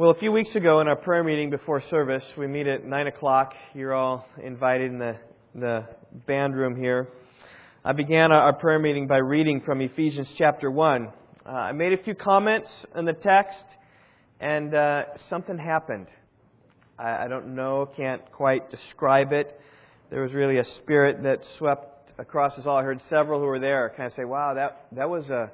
Well, a few weeks ago in our prayer meeting before service, we meet at 9 o'clock. You're all invited in the, the band room here. I began our prayer meeting by reading from Ephesians chapter 1. Uh, I made a few comments on the text, and uh, something happened. I, I don't know, can't quite describe it. There was really a spirit that swept across us all. I heard several who were there kind of say, wow, that, that was a.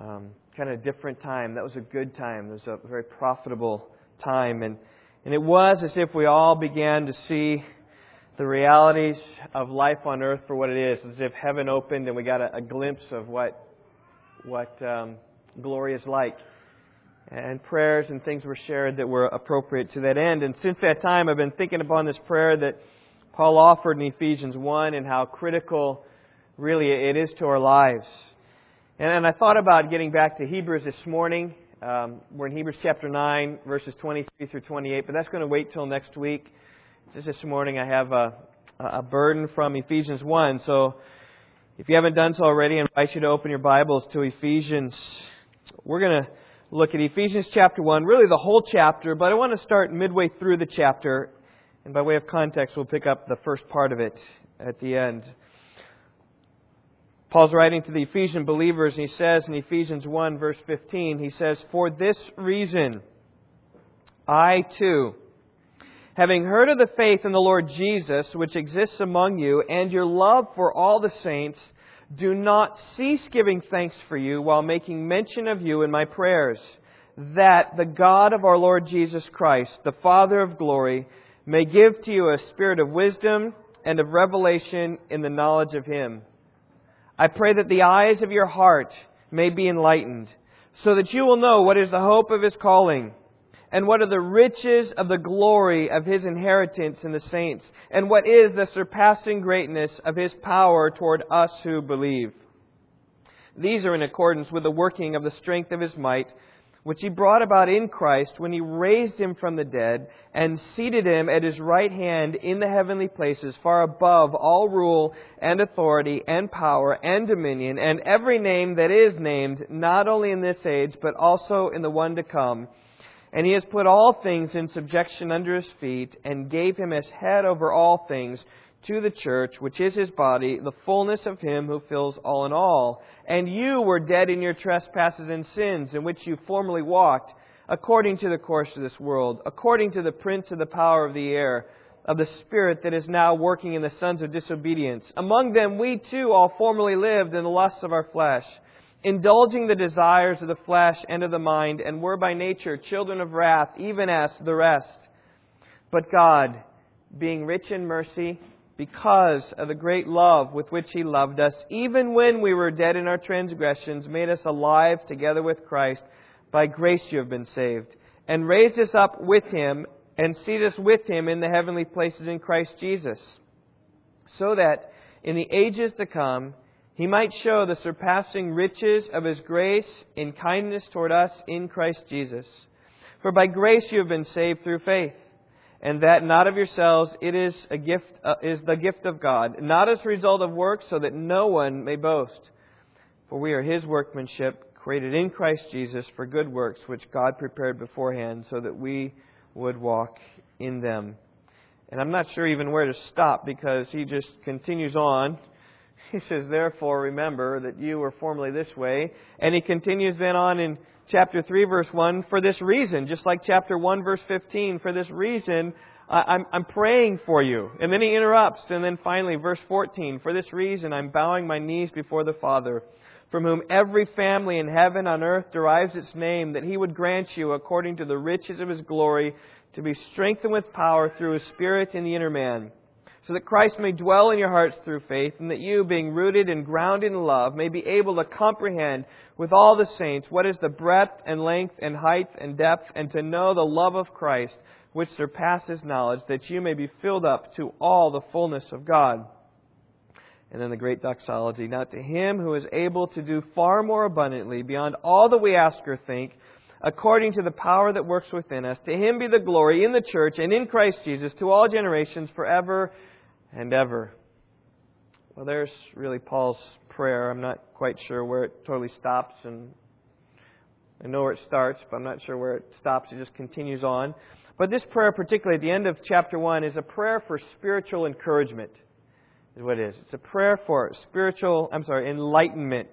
Um, kind of different time. That was a good time. It was a very profitable time. And, and it was as if we all began to see the realities of life on earth for what it is, as if heaven opened and we got a, a glimpse of what, what um, glory is like. And prayers and things were shared that were appropriate to that end. And since that time, I've been thinking upon this prayer that Paul offered in Ephesians 1 and how critical really it is to our lives. And, and I thought about getting back to Hebrews this morning. Um, we're in Hebrews chapter 9, verses 23 through 28, but that's going to wait till next week. Just this morning, I have a, a burden from Ephesians 1. So if you haven't done so already, I invite you to open your Bibles to Ephesians. We're going to look at Ephesians chapter 1, really the whole chapter, but I want to start midway through the chapter. And by way of context, we'll pick up the first part of it at the end. Paul's writing to the Ephesian believers, and he says in Ephesians 1, verse 15, he says, For this reason, I too, having heard of the faith in the Lord Jesus, which exists among you, and your love for all the saints, do not cease giving thanks for you while making mention of you in my prayers, that the God of our Lord Jesus Christ, the Father of glory, may give to you a spirit of wisdom and of revelation in the knowledge of him I pray that the eyes of your heart may be enlightened, so that you will know what is the hope of his calling, and what are the riches of the glory of his inheritance in the saints, and what is the surpassing greatness of his power toward us who believe. These are in accordance with the working of the strength of his might which he brought about in Christ when he raised him from the dead and seated him at his right hand in the heavenly places, far above all rule and authority and power and dominion and every name that is named, not only in this age, but also in the one to come. And he has put all things in subjection under his feet and gave him as head over all things to the church, which is his body, the fullness of him who fills all in all. And you were dead in your trespasses and sins, in which you formerly walked, according to the course of this world, according to the prince of the power of the air, of the spirit that is now working in the sons of disobedience. Among them we too all formerly lived in the lusts of our flesh, indulging the desires of the flesh and of the mind, and were by nature children of wrath, even as the rest. But God, being rich in mercy, because of the great love with which He loved us, even when we were dead in our transgressions, made us alive together with Christ. By grace you have been saved, and raised us up with Him, and seated us with Him in the heavenly places in Christ Jesus, so that in the ages to come He might show the surpassing riches of His grace in kindness toward us in Christ Jesus. For by grace you have been saved through faith and that not of yourselves, it is a gift, uh, is the gift of God, not as a result of works, so that no one may boast. For we are His workmanship, created in Christ Jesus for good works, which God prepared beforehand, so that we would walk in them. And I'm not sure even where to stop because he just continues on. He says, Therefore, remember that you were formerly this way. And he continues then on in chapter 3, verse 1, for this reason, just like chapter 1, verse 15, for this reason, I'm, I'm praying for you. And then he interrupts, and then finally, verse 14, for this reason, I'm bowing my knees before the Father, from whom every family in heaven on earth derives its name, that he would grant you, according to the riches of his glory, to be strengthened with power through his Spirit in the inner man so that Christ may dwell in your hearts through faith, and that you, being rooted and grounded in love, may be able to comprehend with all the saints what is the breadth and length and height and depth, and to know the love of Christ, which surpasses knowledge, that you may be filled up to all the fullness of God. And then the great doxology. Now to him who is able to do far more abundantly beyond all that we ask or think, according to the power that works within us, to him be the glory in the church and in Christ Jesus to all generations forever and ever. Well, there's really Paul's prayer. I'm not quite sure where it totally stops and I know where it starts, but I'm not sure where it stops. It just continues on. But this prayer, particularly at the end of chapter 1, is a prayer for spiritual encouragement, is what it is. It's a prayer for spiritual, I'm sorry, enlightenment.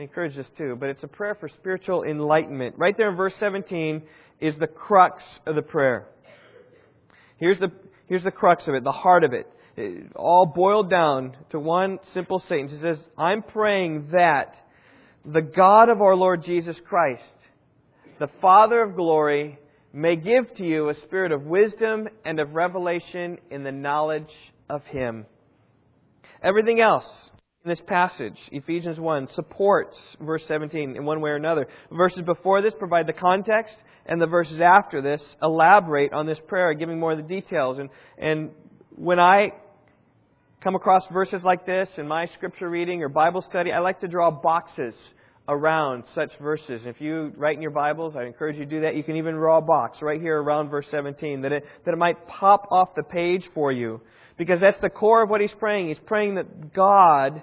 It encourages us too, but it's a prayer for spiritual enlightenment. Right there in verse 17 is the crux of the prayer. Here's the, here's the crux of it, the heart of it. it all boiled down to one simple sentence. It says, I'm praying that the God of our Lord Jesus Christ, the Father of glory, may give to you a spirit of wisdom and of revelation in the knowledge of Him. Everything else in this passage, Ephesians 1, supports verse 17 in one way or another. Verses before this provide the context, and the verses after this elaborate on this prayer, giving more of the details. And, and when I come across verses like this in my scripture reading or Bible study, I like to draw boxes around such verses. If you write in your Bibles, I encourage you to do that. You can even draw a box right here around verse 17 that it, that it might pop off the page for you. Because that's the core of what he's praying. He's praying that God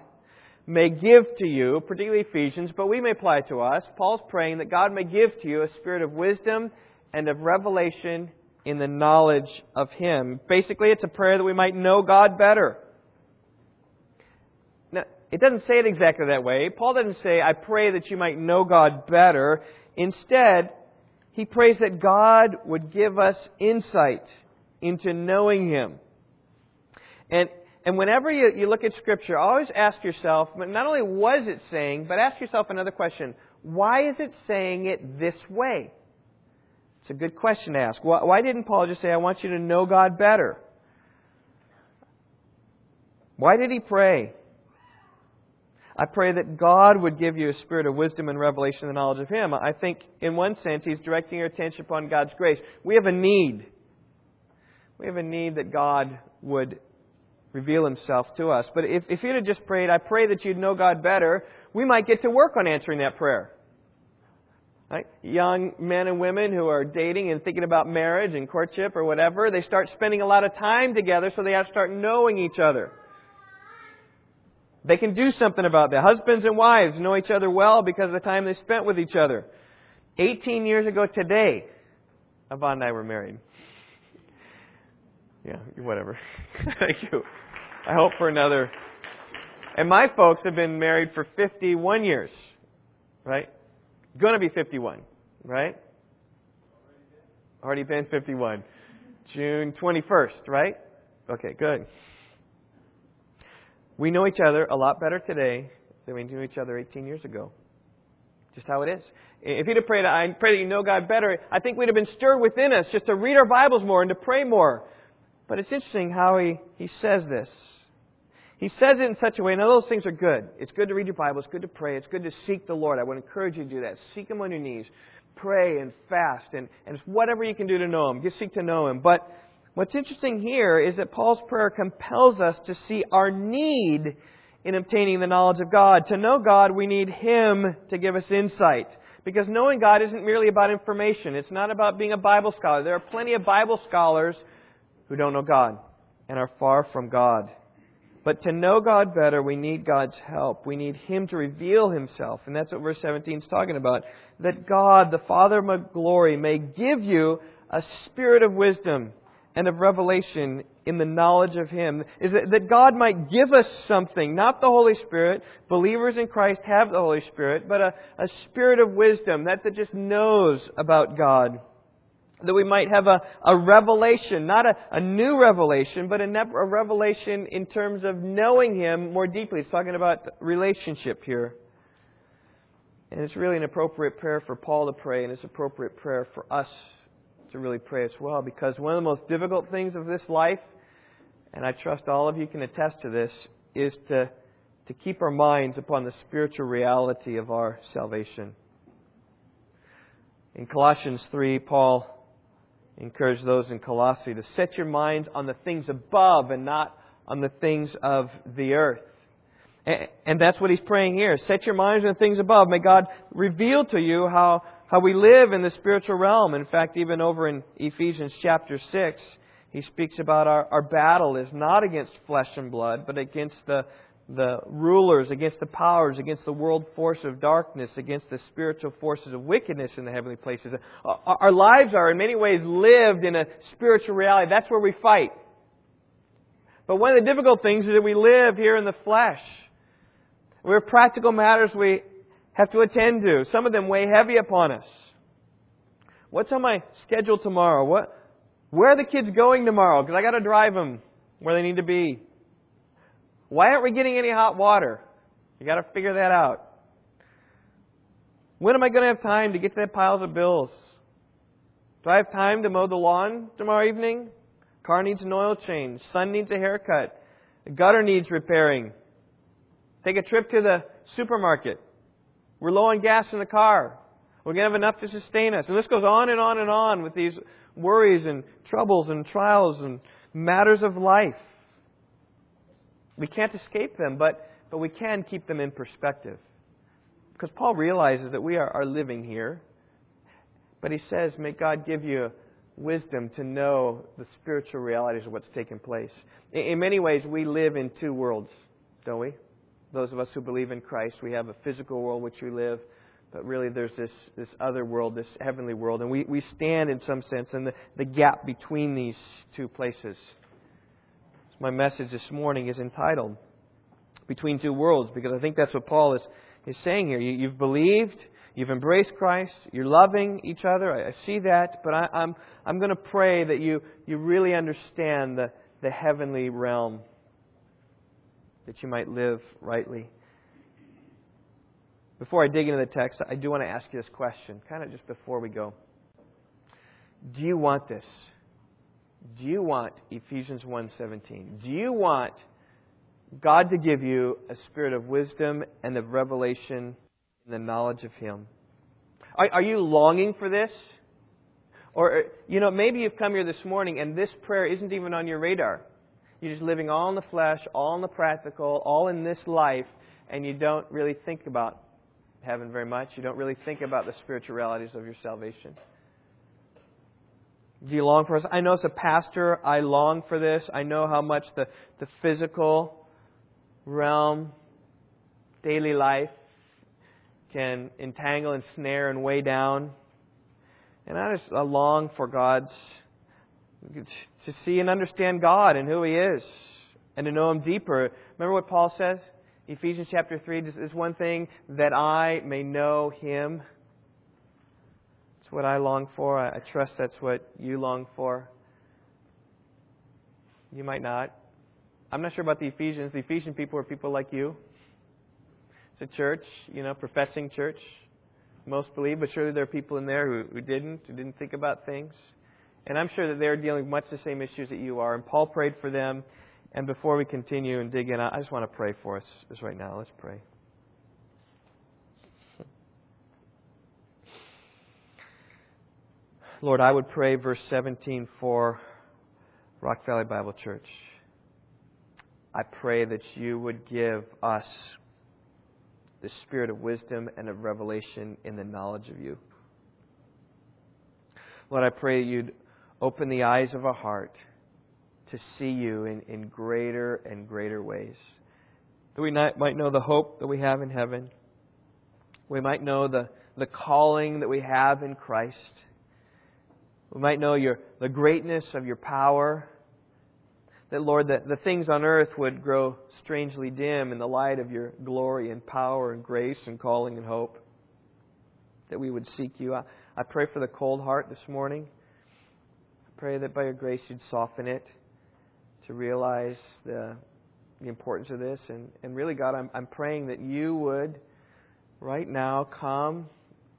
may give to you, particularly Ephesians, but we may apply it to us. Paul's praying that God may give to you a spirit of wisdom and of revelation in the knowledge of Him. Basically, it's a prayer that we might know God better. It doesn't say it exactly that way. Paul doesn't say, I pray that you might know God better. Instead, he prays that God would give us insight into knowing Him. And, and whenever you, you look at Scripture, always ask yourself, not only what is it saying, but ask yourself another question. Why is it saying it this way? It's a good question to ask. Why, why didn't Paul just say, I want you to know God better? Why did he pray? I pray that God would give you a spirit of wisdom and revelation and the knowledge of Him. I think, in one sense, He's directing your attention upon God's grace. We have a need. We have a need that God would reveal Himself to us. But if, if you'd have just prayed, I pray that you'd know God better, we might get to work on answering that prayer. Right? Young men and women who are dating and thinking about marriage and courtship or whatever, they start spending a lot of time together, so they have to start knowing each other. They can do something about that. Husbands and wives know each other well because of the time they spent with each other. 18 years ago today, Yvonne and I were married. Yeah, whatever. Thank you. I hope for another. And my folks have been married for 51 years, right? Going to be 51, right? Already been 51. June 21st, right? Okay, good. We know each other a lot better today than we knew each other 18 years ago. Just how it is. If you'd have prayed, I pray that you know God better, I think we'd have been stirred within us just to read our Bibles more and to pray more. But it's interesting how he, he says this. He says it in such a way, now those things are good. It's good to read your Bible, it's good to pray, it's good to seek the Lord. I would encourage you to do that. Seek Him on your knees. Pray and fast and, and whatever you can do to know Him. Just seek to know Him. But What's interesting here is that Paul's prayer compels us to see our need in obtaining the knowledge of God. To know God, we need Him to give us insight. Because knowing God isn't merely about information. It's not about being a Bible scholar. There are plenty of Bible scholars who don't know God and are far from God. But to know God better, we need God's help. We need Him to reveal Himself. And that's what verse 17 is talking about. That God, the Father of glory, may give you a spirit of wisdom and of revelation in the knowledge of Him is that, that God might give us something, not the Holy Spirit. Believers in Christ have the Holy Spirit, but a, a spirit of wisdom, that that just knows about God. That we might have a, a revelation, not a, a new revelation, but a, ne- a revelation in terms of knowing Him more deeply. It's talking about relationship here. And it's really an appropriate prayer for Paul to pray, and it's appropriate prayer for us to really pray as well because one of the most difficult things of this life, and I trust all of you can attest to this, is to, to keep our minds upon the spiritual reality of our salvation. In Colossians 3, Paul encouraged those in Colossae to set your minds on the things above and not on the things of the earth. And that's what he's praying here. Set your minds on the things above. May God reveal to you how how we live in the spiritual realm. In fact, even over in Ephesians chapter 6, he speaks about our, our battle is not against flesh and blood, but against the the rulers, against the powers, against the world force of darkness, against the spiritual forces of wickedness in the heavenly places. Our lives are in many ways lived in a spiritual reality. That's where we fight. But one of the difficult things is that we live here in the flesh. We have practical matters we have to attend to. Some of them weigh heavy upon us. What's on my schedule tomorrow? What, where are the kids going tomorrow? Because I got to drive them where they need to be. Why aren't we getting any hot water? You got to figure that out. When am I going to have time to get to that piles of bills? Do I have time to mow the lawn tomorrow evening? Car needs an oil change. Son needs a haircut. The gutter needs repairing. Take a trip to the supermarket. We're low on gas in the car. We're going to have enough to sustain us. And this goes on and on and on with these worries and troubles and trials and matters of life. We can't escape them, but, but we can keep them in perspective. Because Paul realizes that we are, are living here. But he says, May God give you wisdom to know the spiritual realities of what's taking place. In, in many ways, we live in two worlds, don't we? Those of us who believe in Christ, we have a physical world which we live, but really there's this, this other world, this heavenly world. And we, we stand, in some sense, in the, the gap between these two places. My message this morning is entitled Between Two Worlds, because I think that's what Paul is, is saying here. You, you've believed, you've embraced Christ, you're loving each other. I, I see that, but I, I'm, I'm going to pray that you, you really understand the, the heavenly realm, that you might live rightly. Before I dig into the text, I do want to ask you this question, kind of just before we go. Do you want this? Do you want Ephesians 1:17? Do you want God to give you a spirit of wisdom and of revelation and the knowledge of Him? Are, are you longing for this? Or, uh, you know, maybe you've come here this morning and this prayer isn't even on your radar. You're just living all in the flesh, all in the practical, all in this life, and you don't really think about heaven very much. You don't really think about the spiritual realities of your salvation. Do you long for us? I know as a pastor, I long for this. I know how much the, the physical realm, daily life, can entangle and snare and weigh down. And I just I long for God's to see and understand God and who He is, and to know Him deeper. Remember what Paul says, Ephesians chapter three. This is one thing that I may know Him it's what I long for. I trust that's what you long for. You might not. I'm not sure about the Ephesians. The Ephesian people are people like you. It's a church, you know, professing church. Most believe, but surely there are people in there who, who didn't, who didn't think about things. And I'm sure that they're dealing with much the same issues that you are. And Paul prayed for them. And before we continue and dig in, I just want to pray for us just right now. Let's pray. Lord, I would pray verse 17 for Rock Valley Bible Church. I pray that you would give us the spirit of wisdom and of revelation in the knowledge of you. Lord, I pray you'd open the eyes of our heart to see you in, in greater and greater ways. That we might know the hope that we have in heaven. We might know the, the calling that we have in Christ. We might know your, the greatness of your power. That, Lord, that the things on earth would grow strangely dim in the light of your glory and power and grace and calling and hope. That we would seek you. I, I pray for the cold heart this morning. Pray that by your grace you'd soften it to realize the, the importance of this. And, and really, God, I'm, I'm praying that you would right now come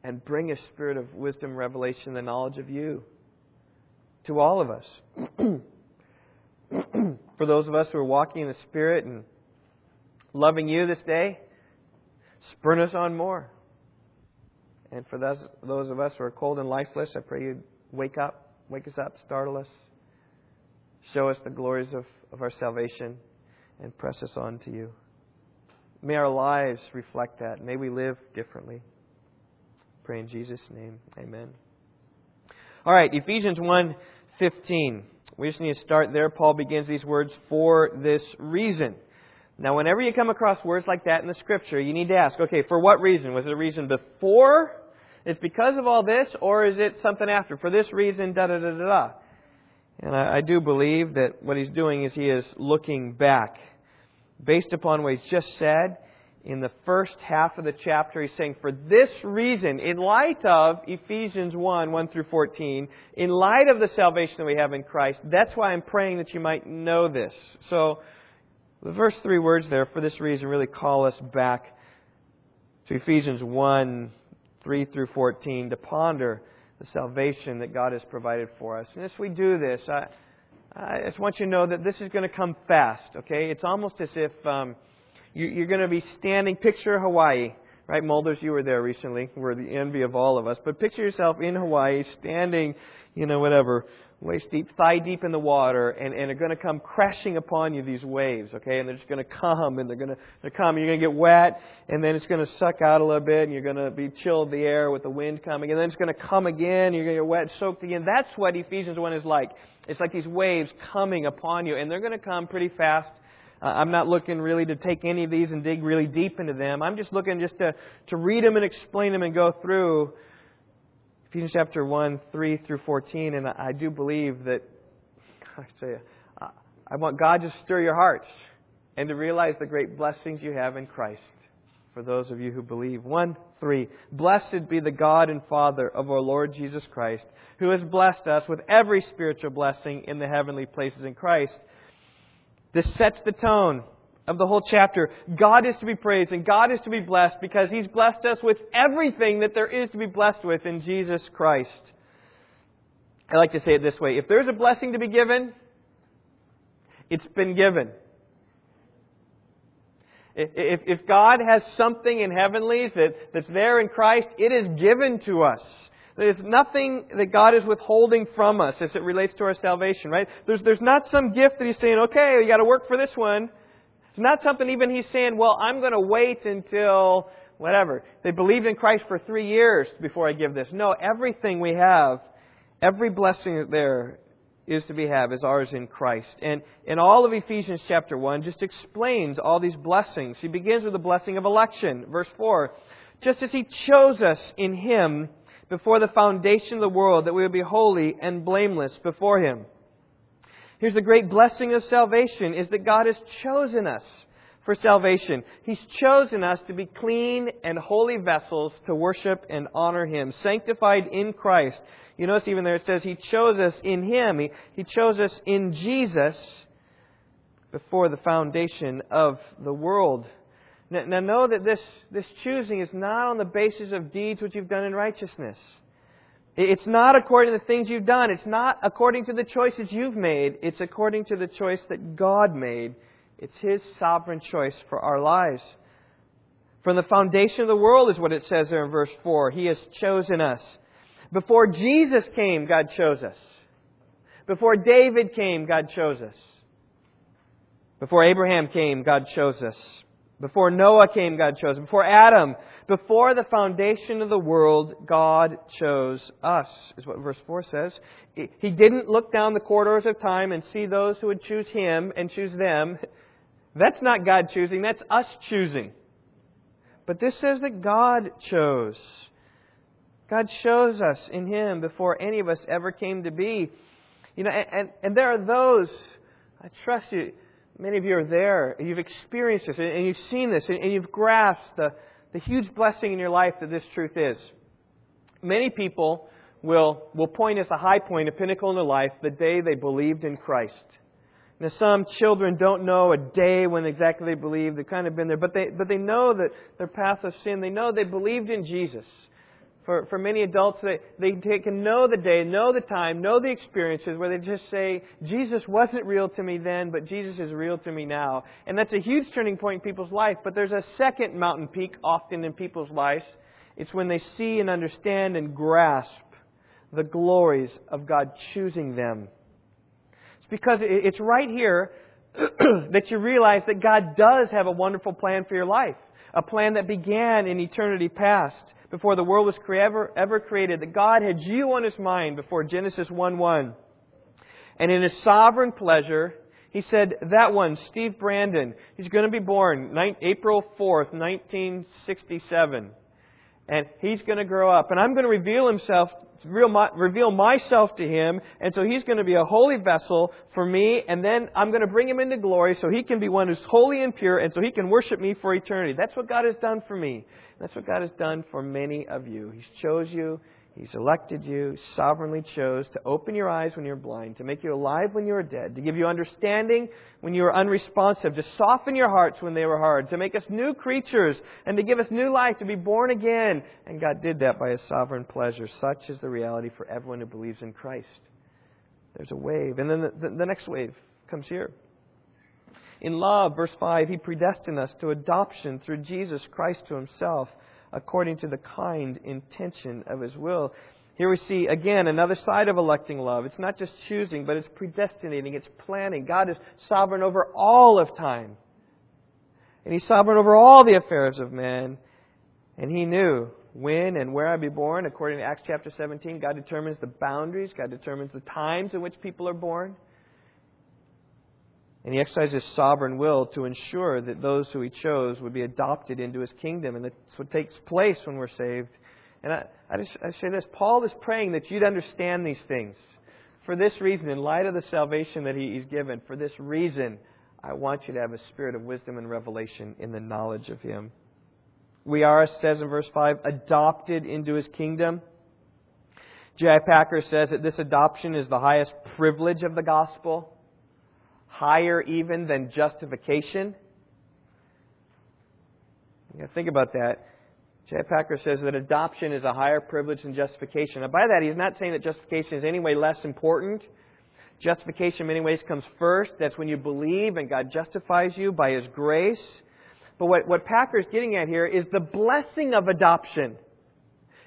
and bring a spirit of wisdom, revelation, the knowledge of you to all of us. For those of us who are walking in the Spirit and loving you this day, spurn us on more. And for those, those of us who are cold and lifeless, I pray you wake up, wake us up, startle us, show us the glories of, of our salvation, and press us on to you. May our lives reflect that. May we live differently. Pray in Jesus' name. Amen. All right, Ephesians 1 15. We just need to start there. Paul begins these words for this reason. Now, whenever you come across words like that in the scripture, you need to ask, okay, for what reason? Was it a reason before? It's because of all this, or is it something after? For this reason, da da da da da. And I, I do believe that what he's doing is he is looking back. Based upon what he's just said, in the first half of the chapter, he's saying, for this reason, in light of Ephesians 1, 1 through 14, in light of the salvation that we have in Christ, that's why I'm praying that you might know this. So, the first three words there, for this reason, really call us back to Ephesians 1 3 through 14 to ponder the salvation that God has provided for us. And as we do this, I, I just want you to know that this is going to come fast, okay? It's almost as if um, you, you're going to be standing, picture Hawaii, right? Mulders, you were there recently. We're the envy of all of us. But picture yourself in Hawaii, standing, you know, whatever, waist deep, thigh deep in the water, and, and are going to come crashing upon you, these waves, okay? And they're just going to come, and they're going to they're come, and you're going to get wet, and then it's going to suck out a little bit, and you're going to be chilled the air with the wind coming, and then it's going to come again, and you're going to get wet, soaked again. That's what Ephesians 1 is like. It's like these waves coming upon you, and they're going to come pretty fast. Uh, I'm not looking really to take any of these and dig really deep into them. I'm just looking just to, to read them and explain them and go through Ephesians chapter 1, 3 through 14, and I do believe that, I I want God to stir your hearts and to realize the great blessings you have in Christ for those of you who believe. 1, 3. Blessed be the God and Father of our Lord Jesus Christ, who has blessed us with every spiritual blessing in the heavenly places in Christ. This sets the tone of the whole chapter. God is to be praised and God is to be blessed because He's blessed us with everything that there is to be blessed with in Jesus Christ. I like to say it this way if there's a blessing to be given, it's been given. If, if God has something in heavenlies that, that's there in Christ, it is given to us. There's nothing that God is withholding from us as it relates to our salvation, right? There's, there's not some gift that He's saying, okay, you got to work for this one. It's not something even he's saying, well, I'm going to wait until whatever. They believed in Christ for three years before I give this. No, everything we have, every blessing there is to be have is ours in Christ. And in all of Ephesians chapter 1 just explains all these blessings. He begins with the blessing of election. Verse 4. Just as he chose us in him before the foundation of the world that we would be holy and blameless before him. Here's the great blessing of salvation is that God has chosen us for salvation. He's chosen us to be clean and holy vessels to worship and honor Him, sanctified in Christ. You notice even there it says He chose us in Him. He, he chose us in Jesus before the foundation of the world. Now, now know that this, this choosing is not on the basis of deeds which you've done in righteousness. It's not according to the things you've done. It's not according to the choices you've made. It's according to the choice that God made. It's His sovereign choice for our lives. From the foundation of the world is what it says there in verse 4. He has chosen us. Before Jesus came, God chose us. Before David came, God chose us. Before Abraham came, God chose us. Before Noah came, God chose. Before Adam, before the foundation of the world, God chose us, is what verse 4 says. He didn't look down the corridors of time and see those who would choose Him and choose them. That's not God choosing, that's us choosing. But this says that God chose. God chose us in Him before any of us ever came to be. You know, and, and, and there are those, I trust you, many of you are there, you've experienced this, and you've seen this, and you've grasped the, the huge blessing in your life that this truth is. Many people will, will point as a high point, a pinnacle in their life, the day they believed in Christ. Now, some children don't know a day when exactly they believed. They've kind of been there, but they, but they know that their path of sin. They know they believed in Jesus for, for many adults, they, they can know the day, know the time, know the experiences where they just say, Jesus wasn't real to me then, but Jesus is real to me now. And that's a huge turning point in people's life. But there's a second mountain peak often in people's lives. It's when they see and understand and grasp the glories of God choosing them. It's because it's right here that you realize that God does have a wonderful plan for your life. A plan that began in eternity past before the world was ever, ever created, that God had you on His mind before Genesis 1 1. And in His sovereign pleasure, He said, That one, Steve Brandon, he's going to be born April 4th, 1967. And he's going to grow up. And I'm going to reveal himself reveal myself to him, and so he's going to be a holy vessel for me, and then I'm going to bring him into glory so he can be one who's holy and pure, and so he can worship me for eternity. That's what God has done for me. That's what God has done for many of you. He's chose you, He's elected you, sovereignly chose to open your eyes when you're blind, to make you alive when you are dead, to give you understanding when you are unresponsive, to soften your hearts when they were hard, to make us new creatures, and to give us new life, to be born again. And God did that by His sovereign pleasure. Such is the reality for everyone who believes in Christ. There's a wave. And then the, the, the next wave comes here. In love, verse 5, He predestined us to adoption through Jesus Christ to Himself according to the kind intention of His will. Here we see, again, another side of electing love. It's not just choosing, but it's predestinating, it's planning. God is sovereign over all of time. And He's sovereign over all the affairs of man. And He knew when and where I'd be born. According to Acts chapter 17, God determines the boundaries, God determines the times in which people are born. And he exercised his sovereign will to ensure that those who he chose would be adopted into his kingdom. And that's what takes place when we're saved. And I, I, just, I say this Paul is praying that you'd understand these things. For this reason, in light of the salvation that he, he's given, for this reason, I want you to have a spirit of wisdom and revelation in the knowledge of him. We are, it says in verse 5, adopted into his kingdom. J.I. Packer says that this adoption is the highest privilege of the gospel higher even than justification. You think about that. J. Packer says that adoption is a higher privilege than justification. Now, by that, he's not saying that justification is any way less important. Justification, in many ways, comes first. That's when you believe and God justifies you by His grace. But what, what Packer is getting at here is the blessing of adoption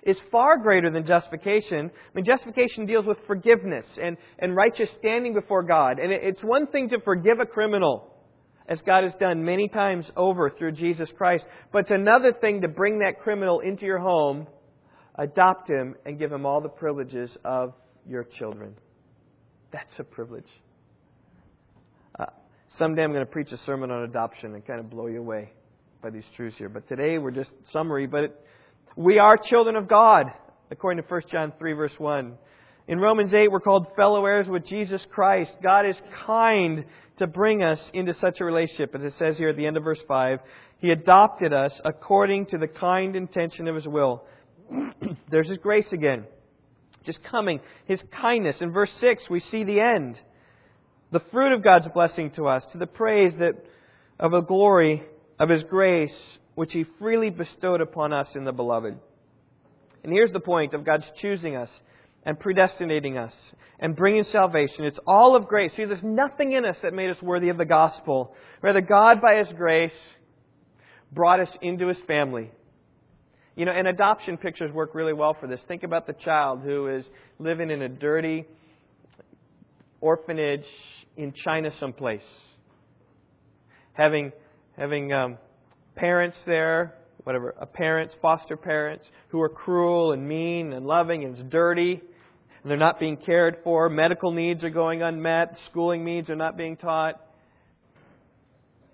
is far greater than justification. I mean, justification deals with forgiveness and, and righteous standing before God. And it, it's one thing to forgive a criminal, as God has done many times over through Jesus Christ. But it's another thing to bring that criminal into your home, adopt him, and give him all the privileges of your children. That's a privilege. Uh, someday I'm going to preach a sermon on adoption and kind of blow you away by these truths here. But today we're just summary. But it, we are children of God, according to 1 John 3, verse 1. In Romans 8, we're called fellow heirs with Jesus Christ. God is kind to bring us into such a relationship. As it says here at the end of verse 5, He adopted us according to the kind intention of His will. There's His grace again. Just coming. His kindness. In verse 6, we see the end. The fruit of God's blessing to us, to the praise that of the glory of His grace which He freely bestowed upon us in the Beloved. And here's the point of God's choosing us and predestinating us and bringing salvation. It's all of grace. See, there's nothing in us that made us worthy of the gospel. Rather, God, by His grace, brought us into His family. You know, and adoption pictures work really well for this. Think about the child who is living in a dirty orphanage in China someplace, having having um, parents there, whatever, parents, foster parents, who are cruel and mean and loving and dirty, and they're not being cared for, medical needs are going unmet, schooling needs are not being taught.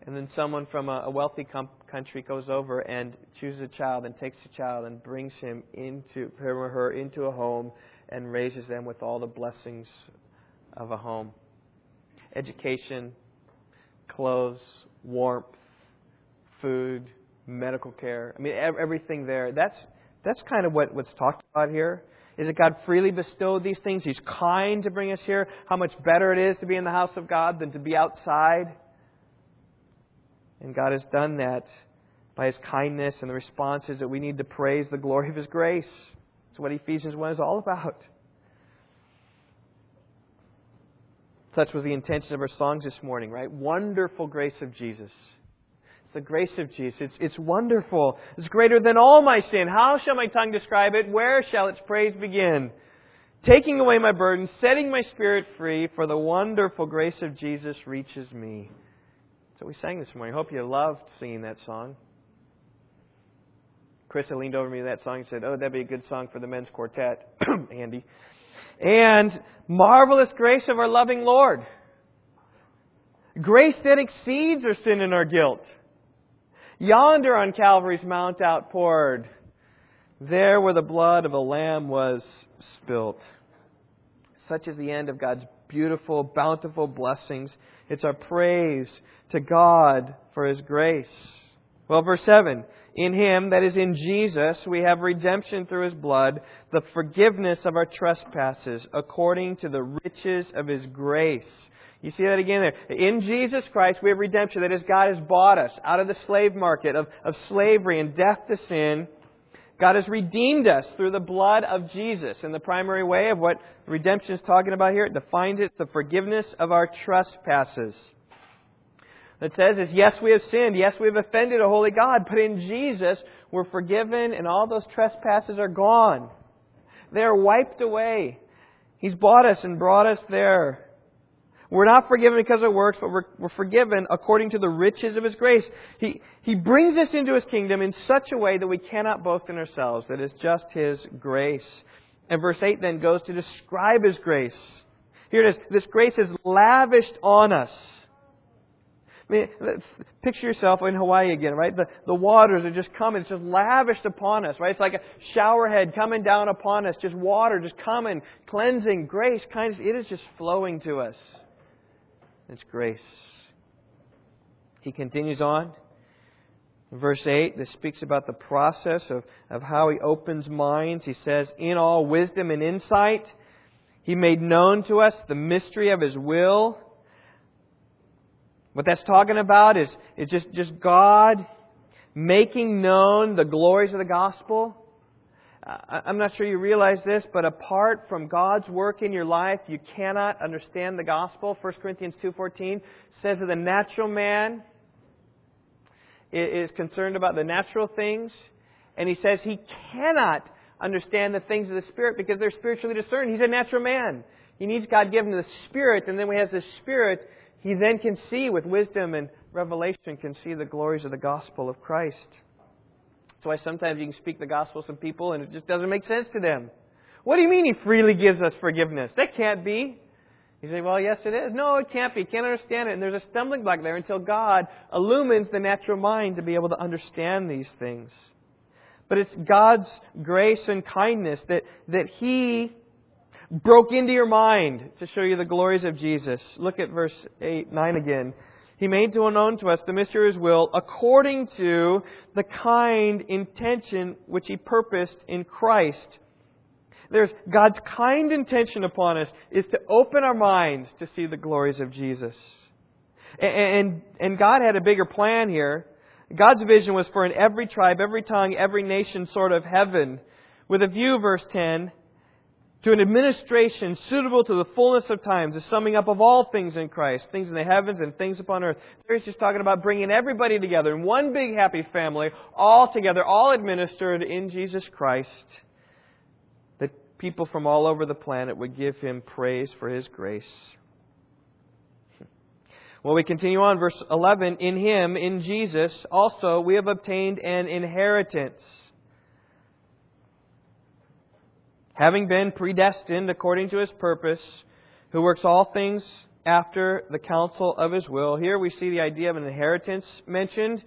And then someone from a, wealthy com- country goes over and chooses a child and takes a child and brings him into him or her into a home and raises them with all the blessings of a home. Education, clothes, warmth, food, medical care. I mean, everything there. That's, that's kind of what, what's talked about here. Is that God freely bestowed these things? He's kind to bring us here. How much better it is to be in the house of God than to be outside. And God has done that by His kindness, and the response is that we need to praise the glory of His grace. That's what Ephesians 1 is all about. Such was the intention of our songs this morning, right? Wonderful grace of Jesus the grace of Jesus. It's, it's wonderful. It's greater than all my sin. How shall my tongue describe it? Where shall its praise begin? Taking away my burden, setting my spirit free, for the wonderful grace of Jesus reaches me. So we sang this morning. I hope you loved singing that song. Chris had leaned over me that song and said, Oh, that'd be a good song for the men's quartet, Andy. And marvelous grace of our loving Lord. Grace that exceeds our sin and our guilt. Yonder on Calvary's Mount outpoured, there where the blood of a lamb was spilt. Such is the end of God's beautiful, bountiful blessings. It's our praise to God for His grace. Well, verse 7 In Him, that is in Jesus, we have redemption through His blood, the forgiveness of our trespasses, according to the riches of His grace. You see that again there. In Jesus Christ, we have redemption. That is, God has bought us out of the slave market of, of slavery and death to sin God has redeemed us through the blood of Jesus. And the primary way of what redemption is talking about here, it defines it the forgiveness of our trespasses. That says is yes, we have sinned, yes, we have offended a holy God, but in Jesus we're forgiven and all those trespasses are gone. They are wiped away. He's bought us and brought us there. We're not forgiven because of works, but we're, we're, forgiven according to the riches of His grace. He, he brings us into His kingdom in such a way that we cannot boast in ourselves, that it's just His grace. And verse 8 then goes to describe His grace. Here it is. This grace is lavished on us. I mean, picture yourself in Hawaii again, right? The, the waters are just coming. It's just lavished upon us, right? It's like a showerhead coming down upon us. Just water just coming, cleansing, grace, kindness. It is just flowing to us. It's grace. He continues on. verse 8, this speaks about the process of, of how he opens minds. He says, In all wisdom and insight, he made known to us the mystery of his will. What that's talking about is, is just, just God making known the glories of the gospel. I'm not sure you realize this, but apart from God's work in your life, you cannot understand the gospel. 1 Corinthians 2.14 says that the natural man is concerned about the natural things, and he says he cannot understand the things of the Spirit because they're spiritually discerned. He's a natural man. He needs God given the Spirit, and then when he has the Spirit, he then can see with wisdom and revelation, can see the glories of the gospel of Christ. That's why sometimes you can speak the gospel to some people and it just doesn't make sense to them. What do you mean he freely gives us forgiveness? That can't be. You say, well, yes, it is. No, it can't be. Can't understand it. And there's a stumbling block there until God illumines the natural mind to be able to understand these things. But it's God's grace and kindness that, that He broke into your mind to show you the glories of Jesus. Look at verse 8, 9 again. He made to known to us the mystery of His will according to the kind intention which He purposed in Christ. There's God's kind intention upon us is to open our minds to see the glories of Jesus. And, and, and God had a bigger plan here. God's vision was for an every tribe, every tongue, every nation sort of heaven. With a view, verse 10, to an administration suitable to the fullness of times, the summing up of all things in Christ, things in the heavens and things upon earth. There he's just talking about bringing everybody together in one big happy family, all together, all administered in Jesus Christ, that people from all over the planet would give him praise for his grace. Well, we continue on, verse 11. In him, in Jesus, also we have obtained an inheritance having been predestined according to his purpose, who works all things after the counsel of his will. Here we see the idea of an inheritance mentioned.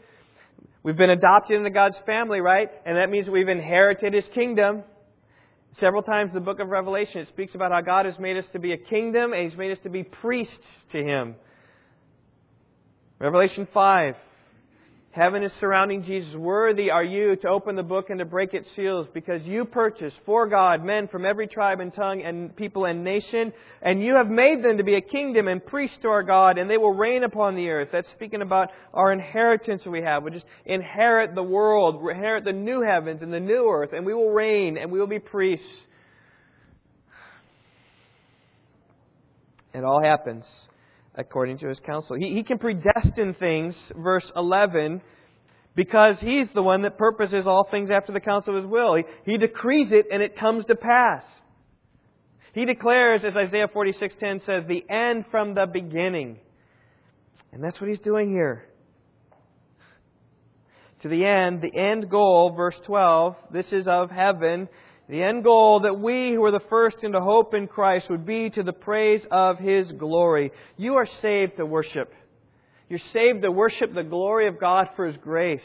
We've been adopted into God's family, right? And that means we've inherited his kingdom. Several times in the book of Revelation, it speaks about how God has made us to be a kingdom and he's made us to be priests to him. Revelation 5. Heaven is surrounding Jesus. Worthy are you to open the book and to break its seals because you purchased for God men from every tribe and tongue and people and nation, and you have made them to be a kingdom and priests to our God, and they will reign upon the earth. That's speaking about our inheritance we have. We just inherit the world, we inherit the new heavens and the new earth, and we will reign and we will be priests. It all happens according to his counsel. He, he can predestine things, verse 11, because he's the one that purposes all things after the counsel of his will. He, he decrees it and it comes to pass. He declares, as Isaiah 46:10 says, the end from the beginning. And that's what he's doing here. To the end, the end goal, verse 12, this is of heaven the end goal that we who are the first into hope in Christ would be to the praise of His glory. You are saved to worship. You're saved to worship the glory of God for His grace.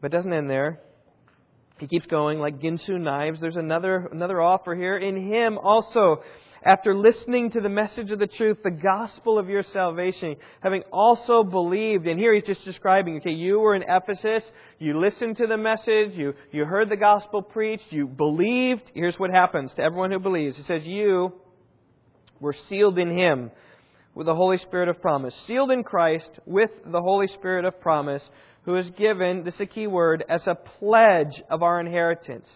But it doesn't end there. He keeps going like Ginsu knives. There's another, another offer here. In Him also, after listening to the message of the truth, the gospel of your salvation, having also believed, and here he's just describing, okay, you were in Ephesus, you listened to the message, you, you heard the gospel preached, you believed. Here's what happens to everyone who believes. It says, You were sealed in Him with the Holy Spirit of promise. Sealed in Christ with the Holy Spirit of promise, who is given, this is a key word, as a pledge of our inheritance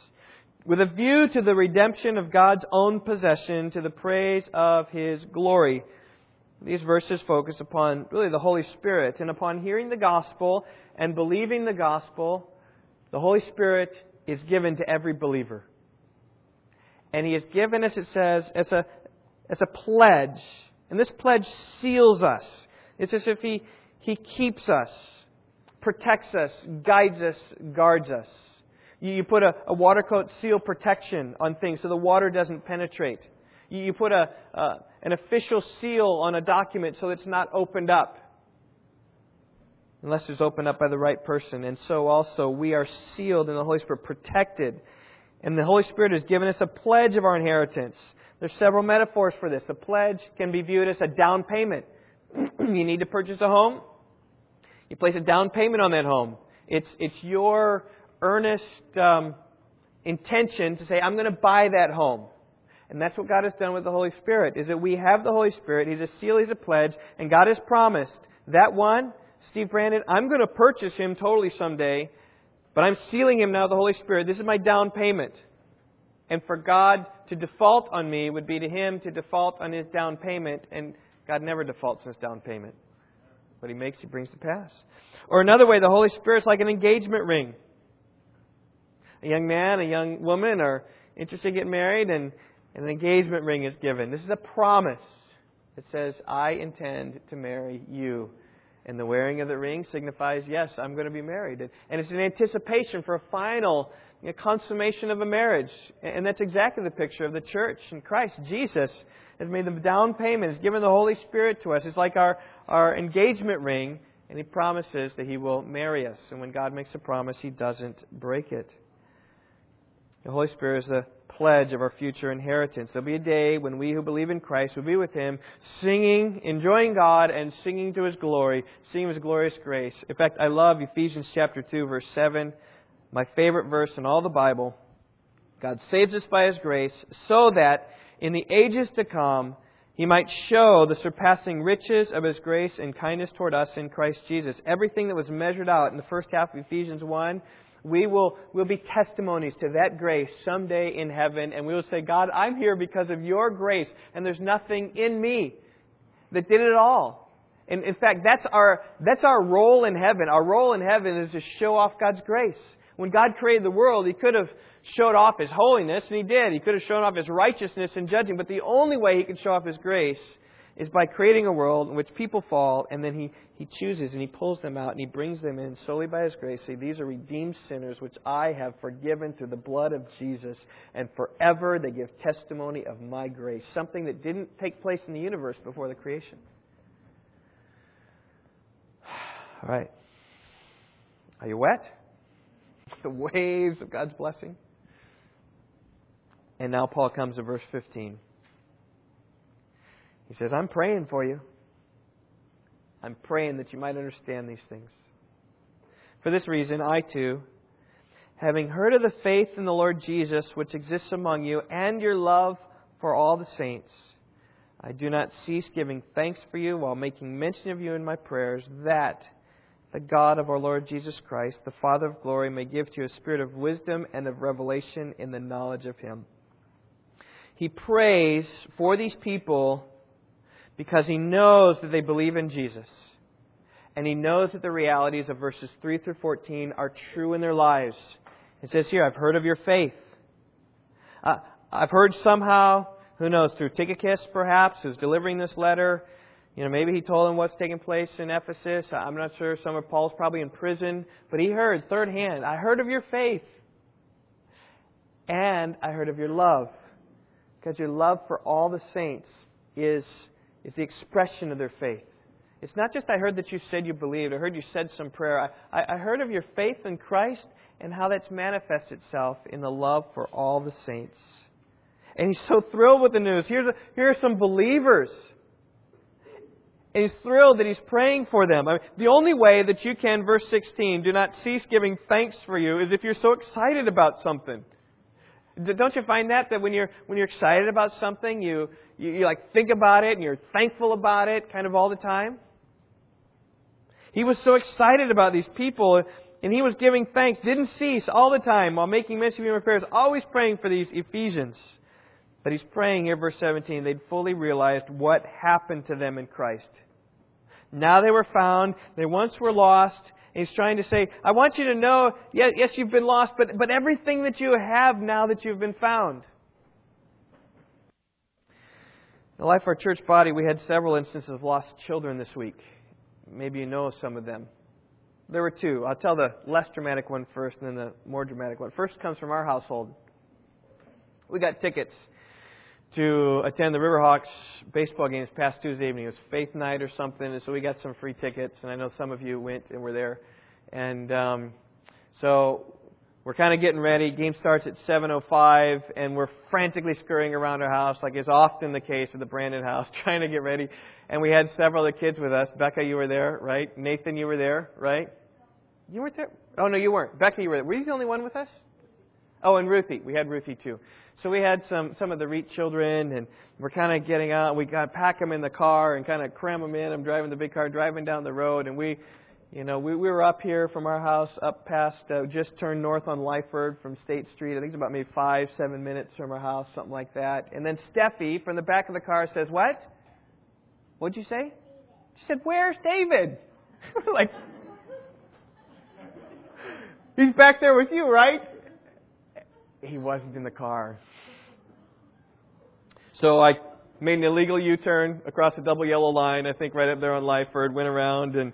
with a view to the redemption of God's own possession to the praise of His glory. These verses focus upon really the Holy Spirit, and upon hearing the gospel and believing the gospel, the Holy Spirit is given to every believer. And He is given, as it says, as a, as a pledge. And this pledge seals us. It's as if He, he keeps us, protects us, guides us, guards us. You put a, a water coat seal protection on things so the water doesn't penetrate. You put a, uh, an official seal on a document so it's not opened up. Unless it's opened up by the right person. And so also we are sealed in the Holy Spirit, protected. And the Holy Spirit has given us a pledge of our inheritance. There's several metaphors for this. A pledge can be viewed as a down payment. you need to purchase a home. You place a down payment on that home. It's, it's your earnest um, intention to say, I'm going to buy that home. And that's what God has done with the Holy Spirit, is that we have the Holy Spirit. He's a seal, He's a pledge, and God has promised that one, Steve Brandon, I'm going to purchase him totally someday, but I'm sealing him now the Holy Spirit. This is my down payment. And for God to default on me would be to him to default on his down payment, and God never defaults on his down payment. What he makes, he brings to pass. Or another way, the Holy Spirit's like an engagement ring a young man, a young woman are interested in getting married, and, an engagement ring is given. This is a promise. that says, I intend to marry you. And the wearing of the ring signifies, yes, I'm going to be married. And it's an anticipation for a final consummation of a marriage. And that's exactly the picture of the church and Christ. Jesus has made the down payment, has given the Holy Spirit to us. It's like our, our engagement ring, and He promises that He will marry us. And when God makes a promise, He doesn't break it. The Holy Spirit is the pledge of our future inheritance. There'll be a day when we who believe in Christ will be with Him, singing, enjoying God, and singing to His glory, singing His glorious grace. In fact, I love Ephesians chapter 2, verse 7, my favorite verse in all the Bible. God saves us by His grace so that in the ages to come, He might show the surpassing riches of His grace and kindness toward us in Christ Jesus. Everything that was measured out in the first half of Ephesians 1 we will will be testimonies to that grace someday in heaven, and we will say, God, I'm here because of your grace, and there's nothing in me that did it all. And in fact, that's our, that's our role in heaven. Our role in heaven is to show off God's grace. When God created the world, He could have showed off His holiness, and He did. He could have shown off His righteousness in judging, but the only way He could show off His grace is by creating a world in which people fall, and then he, he chooses and he pulls them out and he brings them in solely by his grace. See, These are redeemed sinners which I have forgiven through the blood of Jesus, and forever they give testimony of my grace. Something that didn't take place in the universe before the creation. All right. Are you wet? The waves of God's blessing. And now Paul comes to verse 15. He says, I'm praying for you. I'm praying that you might understand these things. For this reason, I too, having heard of the faith in the Lord Jesus which exists among you, and your love for all the saints, I do not cease giving thanks for you while making mention of you in my prayers, that the God of our Lord Jesus Christ, the Father of glory, may give to you a spirit of wisdom and of revelation in the knowledge of him. He prays for these people because he knows that they believe in Jesus. And he knows that the realities of verses 3 through 14 are true in their lives. It says here, I've heard of your faith. Uh, I've heard somehow, who knows, through Tychicus perhaps, who's delivering this letter. You know, maybe he told him what's taking place in Ephesus. I'm not sure. Some of Paul's probably in prison. But he heard, third hand, I heard of your faith. And I heard of your love. Because your love for all the saints is is the expression of their faith. It's not just I heard that you said you believed, I heard you said some prayer. I, I heard of your faith in Christ and how that's manifests itself in the love for all the saints. And he's so thrilled with the news. Here's a, here are some believers. And he's thrilled that he's praying for them. I mean, the only way that you can, verse 16, do not cease giving thanks for you is if you're so excited about something. Don't you find that that when you're when you're excited about something, you, you you like think about it and you're thankful about it kind of all the time? He was so excited about these people and he was giving thanks, didn't cease all the time while making mention of human prayers, always praying for these Ephesians. But he's praying here, verse 17, they'd fully realized what happened to them in Christ. Now they were found, they once were lost, and He's trying to say, I want you to know, yes, yes, you've been lost, but, but everything that you have now that you've been found. In the life of our church body, we had several instances of lost children this week. Maybe you know some of them. There were two. I'll tell the less dramatic one first and then the more dramatic one. First comes from our household. We got tickets to attend the Riverhawks baseball game this past Tuesday evening. It was faith night or something, and so we got some free tickets, and I know some of you went and were there. And um, so we're kind of getting ready. Game starts at 7:05, and we're frantically scurrying around our house, like is often the case at the Brandon house, trying to get ready. And we had several of the kids with us. Becca, you were there, right? Nathan, you were there, right? You weren't there? Oh no, you weren't. Becca, you were there. Were you the only one with us? Oh, and Ruthie. We had Ruthie too. So we had some some of the REACH children, and we're kind of getting out. We got pack them in the car and kind of cram them in. I'm driving the big car, driving down the road, and we, you know, we, we were up here from our house, up past, uh, just turned north on Lyford from State Street. I think it's about maybe five, seven minutes from our house, something like that. And then Steffi from the back of the car says, "What? What'd you say?" She said, "Where's David?" like, he's back there with you, right? he wasn't in the car. So I made an illegal U-turn across the double yellow line, I think right up there on Lyford, went around and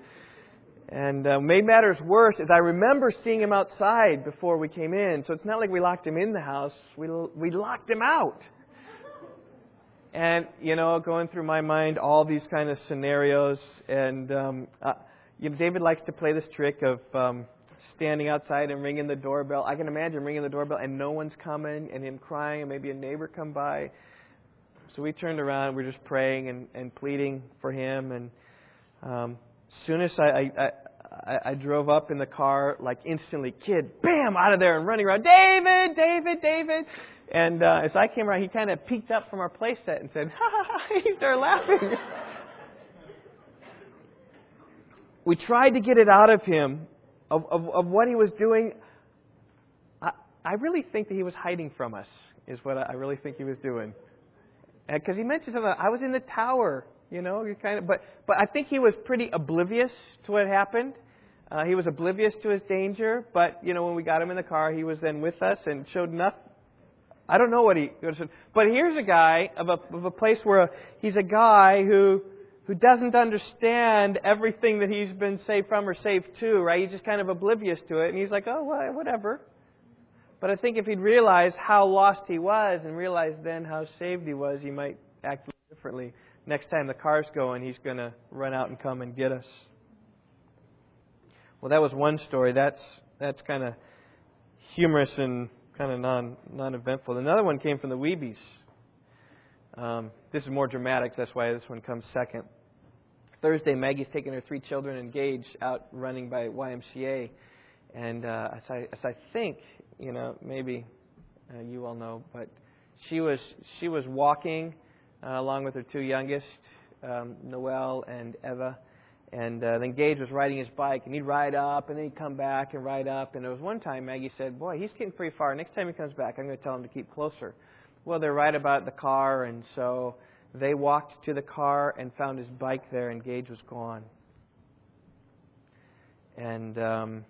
and uh, made matters worse is I remember seeing him outside before we came in. So it's not like we locked him in the house; we we locked him out. And you know, going through my mind all these kind of scenarios, and um, uh, you know, David likes to play this trick of um, standing outside and ringing the doorbell. I can imagine ringing the doorbell and no one's coming and him crying and maybe a neighbor come by. So we turned around. We are just praying and, and pleading for him. And um, soon as I, I, I I drove up in the car, like instantly, kid, bam, out of there and running around, David, David, David. And uh, as I came around, he kind of peeked up from our playset and said, ha ha ha, he started laughing. we tried to get it out of him of, of, of what he was doing, I, I really think that he was hiding from us, is what I really think he was doing. Because he mentioned something, I was in the tower, you know, you kind of, but, but I think he was pretty oblivious to what happened. Uh, he was oblivious to his danger, but, you know, when we got him in the car, he was then with us and showed nothing. I don't know what he, said. but here's a guy of a, of a place where he's a guy who who doesn't understand everything that he's been saved from or saved to, right? He's just kind of oblivious to it, and he's like, oh, well, whatever. But I think if he'd realized how lost he was and realized then how saved he was, he might act differently. Next time the car's going, he's going to run out and come and get us. Well, that was one story. That's that's kind of humorous and kind of non non eventful. Another one came from the Weebies. Um, this is more dramatic. That's why this one comes second. Thursday, Maggie's taking her three children engaged out running by YMCA, and uh, as I as I think, you know, maybe uh, you all know, but she was she was walking uh, along with her two youngest, um, Noel and Eva, and uh, then Gage was riding his bike, and he'd ride up, and then he'd come back and ride up. And there was one time Maggie said, "Boy, he's getting pretty far. Next time he comes back, I'm going to tell him to keep closer." Well, they're right about the car, and so they walked to the car and found his bike there, and Gage was gone. And um,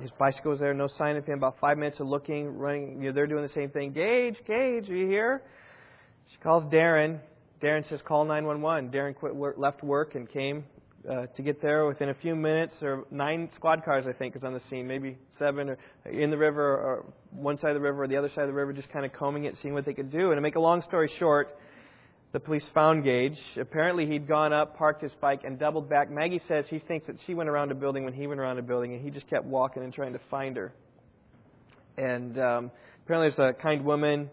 his bicycle was there, no sign of him. About five minutes of looking, running, you know, they're doing the same thing. Gage, Gage, are you here? Calls Darren. Darren says, call 911. Darren quit work, left work and came uh, to get there within a few minutes. Were nine squad cars, I think, is on the scene, maybe seven, or in the river, or one side of the river or the other side of the river, just kind of combing it, seeing what they could do. And to make a long story short, the police found Gage. Apparently, he'd gone up, parked his bike, and doubled back. Maggie says he thinks that she went around a building when he went around a building, and he just kept walking and trying to find her. And um, apparently, there's a kind woman,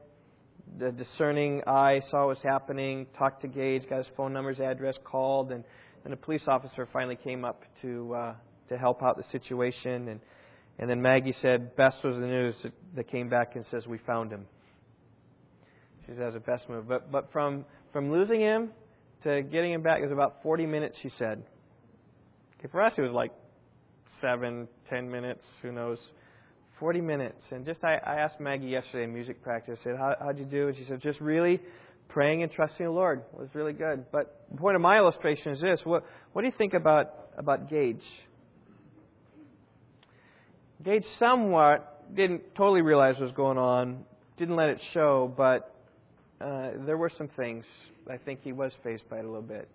the discerning eye, saw what was happening, talked to Gage, got his phone number, his address, called, and, and a police officer finally came up to uh, to help out the situation. And and then Maggie said, "Best was the news that came back and says we found him." She said, "That was the best move." But but from from losing him to getting him back it was about 40 minutes, she said. Okay, for us, it was like seven, ten minutes, who knows. 40 minutes. And just, I, I asked Maggie yesterday in music practice, I said, How, how'd you do? And she said, just really praying and trusting the Lord. It was really good. But the point of my illustration is this. What, what do you think about, about Gage? Gage somewhat didn't totally realize what was going on, didn't let it show, but uh, there were some things. I think he was faced by it a little bit.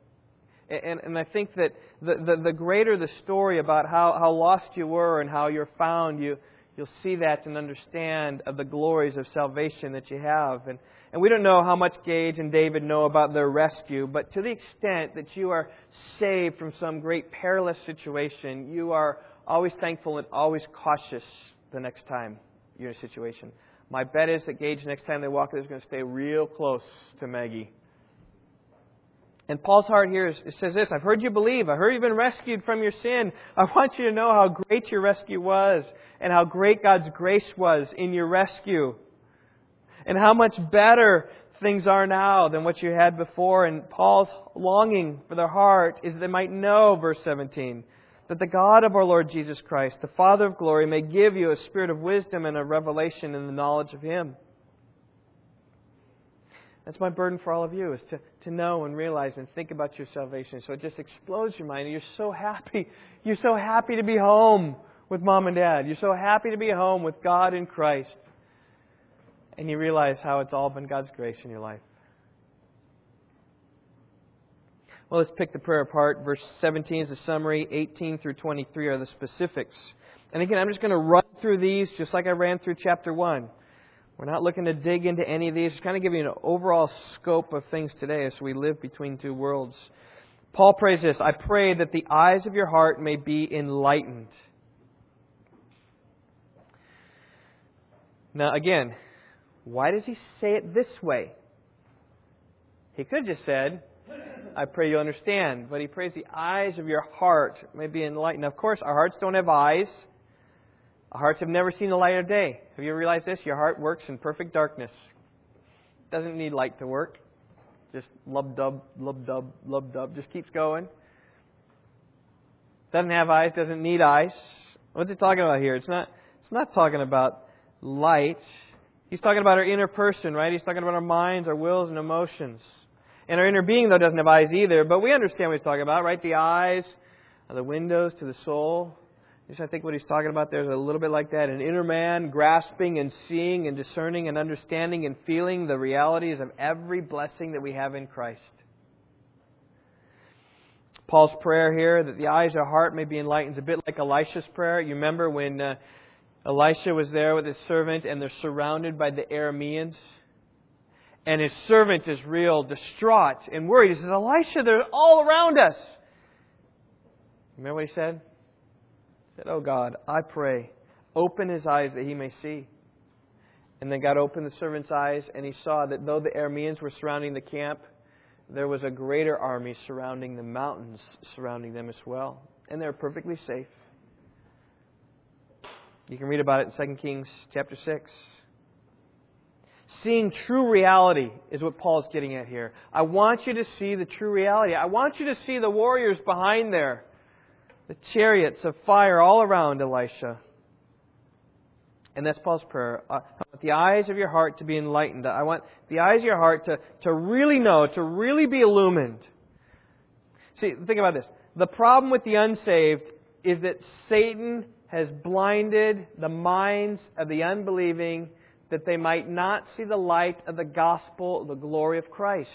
And, and I think that the, the, the greater the story about how, how lost you were and how you're found, you, you'll see that and understand of the glories of salvation that you have. And, and we don't know how much Gage and David know about their rescue, but to the extent that you are saved from some great perilous situation, you are always thankful and always cautious the next time you're in a situation. My bet is that Gage, next time they walk, is going to stay real close to Maggie. And Paul's heart here is, it says this I've heard you believe. I heard you've been rescued from your sin. I want you to know how great your rescue was and how great God's grace was in your rescue. And how much better things are now than what you had before. And Paul's longing for their heart is they might know, verse 17, that the God of our Lord Jesus Christ, the Father of glory, may give you a spirit of wisdom and a revelation in the knowledge of Him. That's my burden for all of you, is to, to know and realize and think about your salvation. So it just explodes your mind. You're so happy. You're so happy to be home with mom and dad. You're so happy to be home with God in Christ. And you realize how it's all been God's grace in your life. Well, let's pick the prayer apart. Verse 17 is the summary, 18 through 23 are the specifics. And again, I'm just going to run through these just like I ran through chapter 1. We're not looking to dig into any of these. Just kind of give you an overall scope of things today as we live between two worlds. Paul prays this I pray that the eyes of your heart may be enlightened. Now, again, why does he say it this way? He could have just said, I pray you understand. But he prays the eyes of your heart may be enlightened. Of course, our hearts don't have eyes. Our hearts have never seen the light of day. Have you realized this? Your heart works in perfect darkness. Doesn't need light to work. Just lub dub, lub dub, lub dub. Just keeps going. Doesn't have eyes, doesn't need eyes. What's he talking about here? It's not it's not talking about light. He's talking about our inner person, right? He's talking about our minds, our wills, and emotions. And our inner being, though, doesn't have eyes either, but we understand what he's talking about, right? The eyes are the windows to the soul. Just I think what he's talking about there is a little bit like that. An inner man grasping and seeing and discerning and understanding and feeling the realities of every blessing that we have in Christ. Paul's prayer here that the eyes of heart may be enlightened is a bit like Elisha's prayer. You remember when uh, Elisha was there with his servant and they're surrounded by the Arameans? And his servant is real distraught and worried. He says, Elisha, they're all around us. Remember what he said? Said, Oh God, I pray, open his eyes that he may see. And then God opened the servant's eyes, and he saw that though the Arameans were surrounding the camp, there was a greater army surrounding the mountains, surrounding them as well. And they were perfectly safe. You can read about it in 2 Kings chapter 6. Seeing true reality is what Paul's getting at here. I want you to see the true reality. I want you to see the warriors behind there, the chariots of fire all around Elisha. And that's Paul's prayer. I want the eyes of your heart to be enlightened. I want the eyes of your heart to, to really know, to really be illumined. See, think about this. The problem with the unsaved is that Satan has blinded the minds of the unbelieving that they might not see the light of the gospel, the glory of Christ.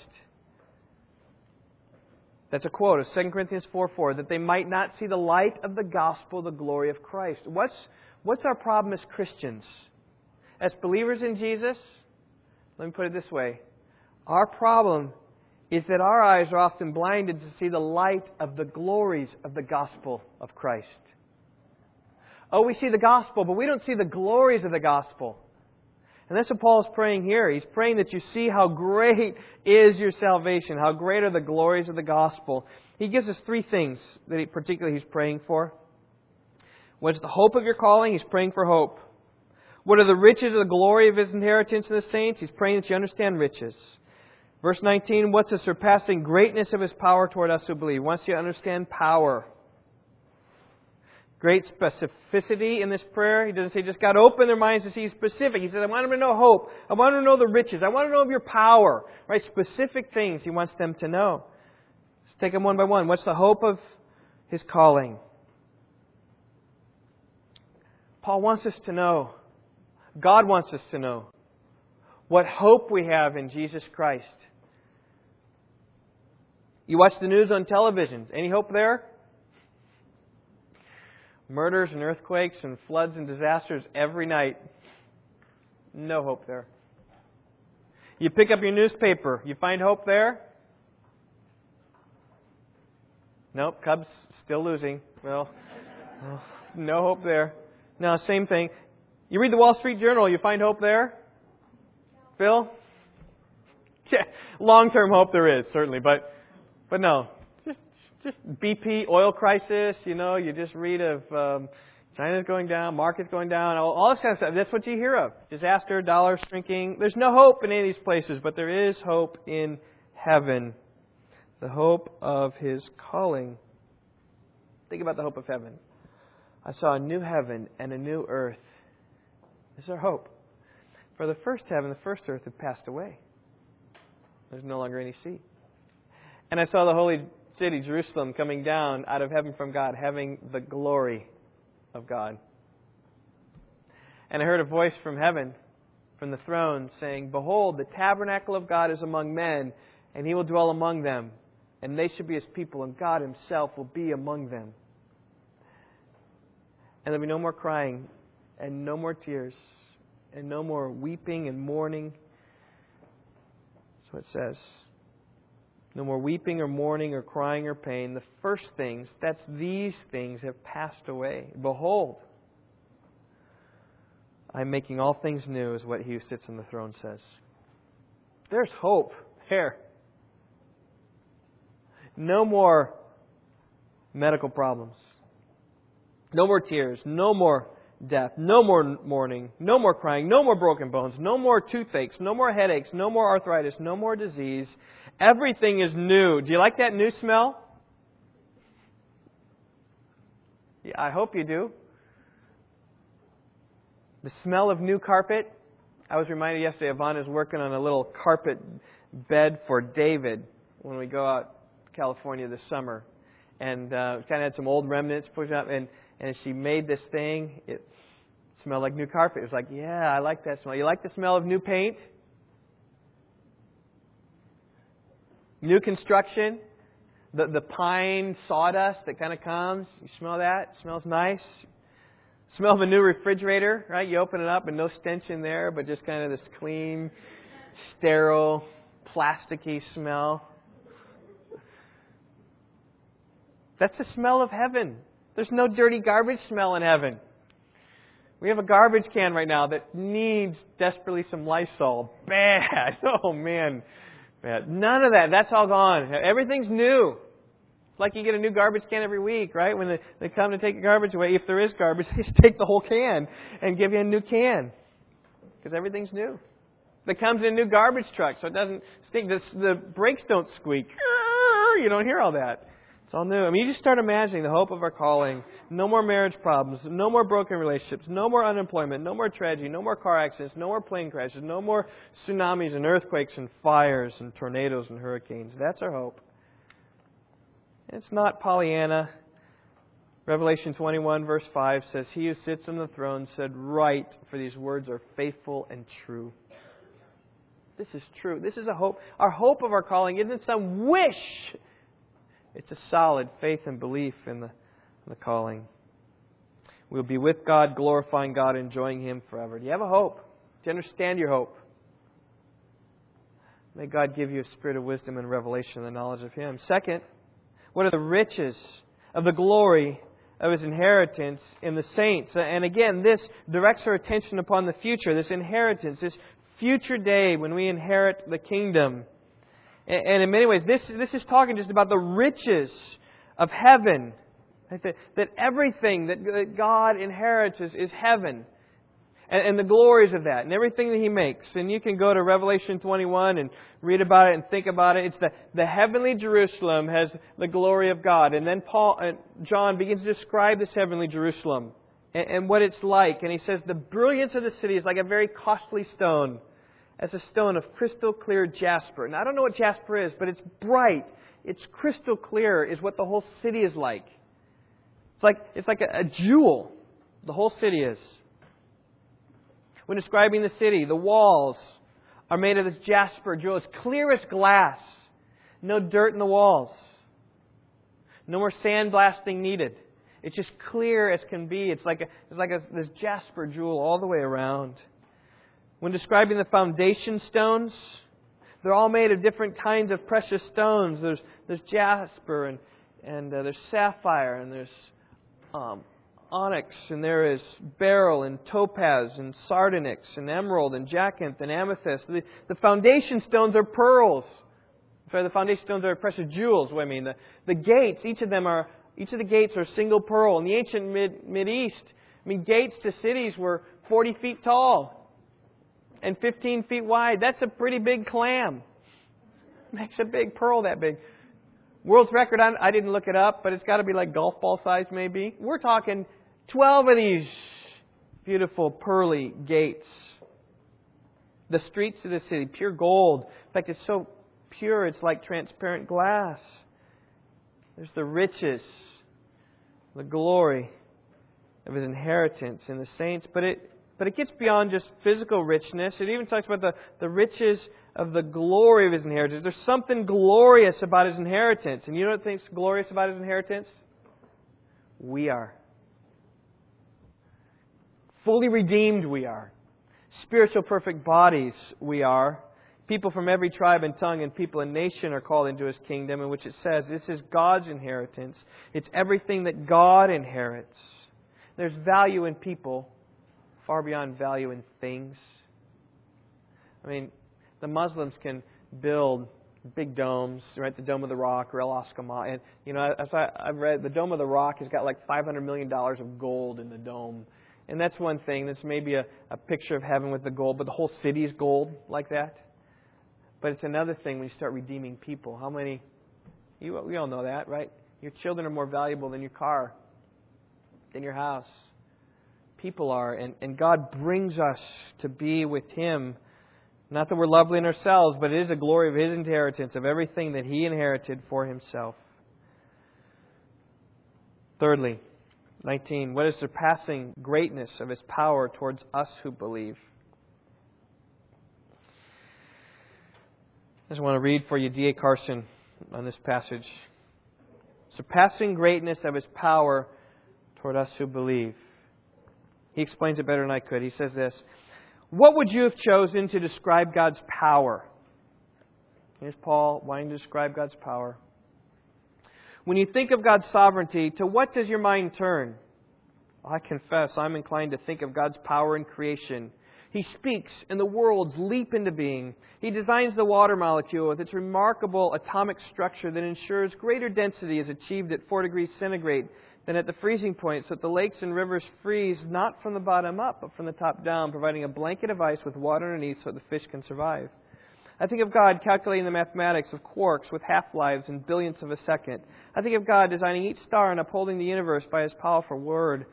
That's a quote of 2 Corinthians 4 4, that they might not see the light of the gospel, the glory of Christ. What's, what's our problem as Christians? As believers in Jesus, let me put it this way our problem is that our eyes are often blinded to see the light of the glories of the gospel of Christ. Oh, we see the gospel, but we don't see the glories of the gospel. And that's what Paul's praying here. He's praying that you see how great is your salvation, how great are the glories of the gospel. He gives us three things that he, particularly he's praying for. What's the hope of your calling? He's praying for hope. What are the riches of the glory of his inheritance in the saints? He's praying that you understand riches. Verse 19, what's the surpassing greatness of his power toward us who believe? Wants you to understand power great specificity in this prayer. He doesn't say just God open their minds to see specific. He says, I want them to know hope. I want them to know the riches. I want them to know of your power. Right? Specific things he wants them to know. Let's take them one by one. What's the hope of his calling? Paul wants us to know. God wants us to know what hope we have in Jesus Christ. You watch the news on television. Any hope there? Murders and earthquakes and floods and disasters every night. No hope there. You pick up your newspaper, you find hope there? Nope, Cubs still losing. Well, no hope there. No, same thing. You read the Wall Street Journal, you find hope there? Phil? Yeah, long term hope there is, certainly, but but no, just BP oil crisis. You know, you just read of um, China's going down, markets going down, all, all this kind of stuff. That's what you hear of. Disaster, dollar shrinking. There's no hope in any of these places, but there is hope in heaven. The hope of His calling. Think about the hope of heaven. I saw a new heaven and a new earth. This is our hope. For the first heaven, the first earth had passed away. There's no longer any sea. And I saw the holy city, Jerusalem, coming down out of heaven from God, having the glory of God. And I heard a voice from heaven, from the throne, saying, Behold, the tabernacle of God is among men, and he will dwell among them, and they shall be his people, and God himself will be among them. And there'll be no more crying, and no more tears, and no more weeping and mourning. What it says. No more weeping or mourning or crying or pain. The first things, that's these things, have passed away. Behold, I'm making all things new, is what he who sits on the throne says. There's hope there. No more medical problems. No more tears. No more death. No more mourning. No more crying. No more broken bones. No more toothaches. No more headaches. No more arthritis. No more disease. Everything is new. Do you like that new smell? Yeah, I hope you do. The smell of new carpet. I was reminded yesterday, is working on a little carpet bed for David when we go out to California this summer. And uh, kind of had some old remnants pushed up, and, and she made this thing. It smelled like new carpet. It was like, yeah, I like that smell. You like the smell of new paint? New construction, the, the pine sawdust that kind of comes. You smell that? It smells nice. Smell of a new refrigerator, right? You open it up and no stench in there, but just kind of this clean, sterile, plasticky smell. That's the smell of heaven. There's no dirty garbage smell in heaven. We have a garbage can right now that needs desperately some Lysol. Bad. Oh man. None of that. That's all gone. Everything's new. It's like you get a new garbage can every week, right? When they, they come to take the garbage away, if there is garbage, they just take the whole can and give you a new can. Because everything's new. That comes in a new garbage truck, so it doesn't stink. The, the brakes don't squeak. You don't hear all that. It's all new. I mean, you just start imagining the hope of our calling. No more marriage problems. No more broken relationships. No more unemployment. No more tragedy. No more car accidents. No more plane crashes. No more tsunamis and earthquakes and fires and tornadoes and hurricanes. That's our hope. It's not Pollyanna. Revelation 21, verse 5 says, He who sits on the throne said, Write, for these words are faithful and true. This is true. This is a hope. Our hope of our calling isn't some wish it's a solid faith and belief in the, the calling. We'll be with God, glorifying God, enjoying Him forever. Do you have a hope? Do you understand your hope? May God give you a spirit of wisdom and revelation and the knowledge of Him. Second, what are the riches of the glory of His inheritance in the saints? And again, this directs our attention upon the future, this inheritance, this future day when we inherit the kingdom. And in many ways, this, this is talking just about the riches of heaven. That, that everything that God inherits is, is heaven and, and the glories of that and everything that he makes. And you can go to Revelation 21 and read about it and think about it. It's the, the heavenly Jerusalem has the glory of God. And then Paul, uh, John begins to describe this heavenly Jerusalem and what it's like. And he says the brilliance of the city is like a very costly stone as a stone of crystal clear jasper. Now, I don't know what jasper is, but it's bright. It's crystal clear, is what the whole city is like. It's like, it's like a, a jewel. The whole city is. When describing the city, the walls are made of this jasper jewel. It's clear as glass. No dirt in the walls. No more sandblasting needed. It's just clear as can be. It's like, a, it's like a, this jasper jewel all the way around. When describing the foundation stones, they're all made of different kinds of precious stones. There's, there's jasper and, and uh, there's sapphire and there's um, onyx, and there is beryl and topaz and sardonyx and emerald and jacinth and amethyst. The, the foundation stones are pearls. Sorry, the foundation stones are precious jewels. What I mean, the, the gates, each of them are each of the gates are single pearl. In the ancient mid Mid East, I mean, gates to cities were 40 feet tall and 15 feet wide. That's a pretty big clam. Makes a big pearl that big. World's record, I didn't look it up, but it's got to be like golf ball size maybe. We're talking 12 of these beautiful pearly gates. The streets of the city, pure gold. In fact, it's so pure, it's like transparent glass. There's the riches, the glory of his inheritance in the saints. But it, but it gets beyond just physical richness. It even talks about the, the riches of the glory of his inheritance. There's something glorious about his inheritance. And you know what thinks glorious about his inheritance? We are. Fully redeemed we are. Spiritual perfect bodies we are. People from every tribe and tongue and people and nation are called into his kingdom, in which it says this is God's inheritance. It's everything that God inherits. There's value in people far beyond value in things. I mean, the Muslims can build big domes, right? The Dome of the Rock, or El Ascama. And, you know, as I, I've read, the Dome of the Rock has got like $500 million of gold in the dome. And that's one thing. That's maybe a, a picture of heaven with the gold, but the whole city is gold like that. But it's another thing when you start redeeming people. How many? You, we all know that, right? Your children are more valuable than your car, than your house. People are. And, and God brings us to be with Him. Not that we're lovely in ourselves, but it is a glory of His inheritance, of everything that He inherited for Himself. Thirdly, 19. What is surpassing greatness of his power towards us who believe? I just want to read for you D.A. Carson on this passage. Surpassing greatness of his power toward us who believe. He explains it better than I could. He says this What would you have chosen to describe God's power? Here's Paul wanting to describe God's power. When you think of God's sovereignty, to what does your mind turn? I confess I'm inclined to think of God's power in creation. He speaks, and the worlds leap into being. He designs the water molecule with its remarkable atomic structure that ensures greater density is achieved at 4 degrees centigrade than at the freezing point, so that the lakes and rivers freeze not from the bottom up, but from the top down, providing a blanket of ice with water underneath so the fish can survive. I think of God calculating the mathematics of quarks with half lives and billionths of a second. I think of God designing each star and upholding the universe by His powerful word.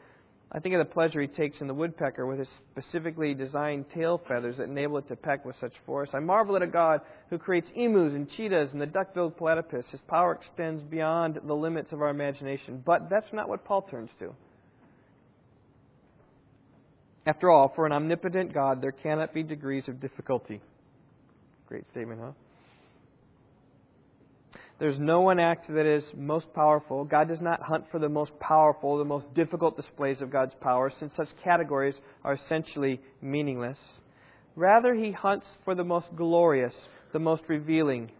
I think of the pleasure He takes in the woodpecker with His specifically designed tail feathers that enable it to peck with such force. I marvel at a God who creates emus and cheetahs and the duck billed platypus. His power extends beyond the limits of our imagination. But that's not what Paul turns to. After all, for an omnipotent God, there cannot be degrees of difficulty. Great statement, huh? There's no one act that is most powerful. God does not hunt for the most powerful, the most difficult displays of God's power, since such categories are essentially meaningless. Rather, He hunts for the most glorious, the most revealing.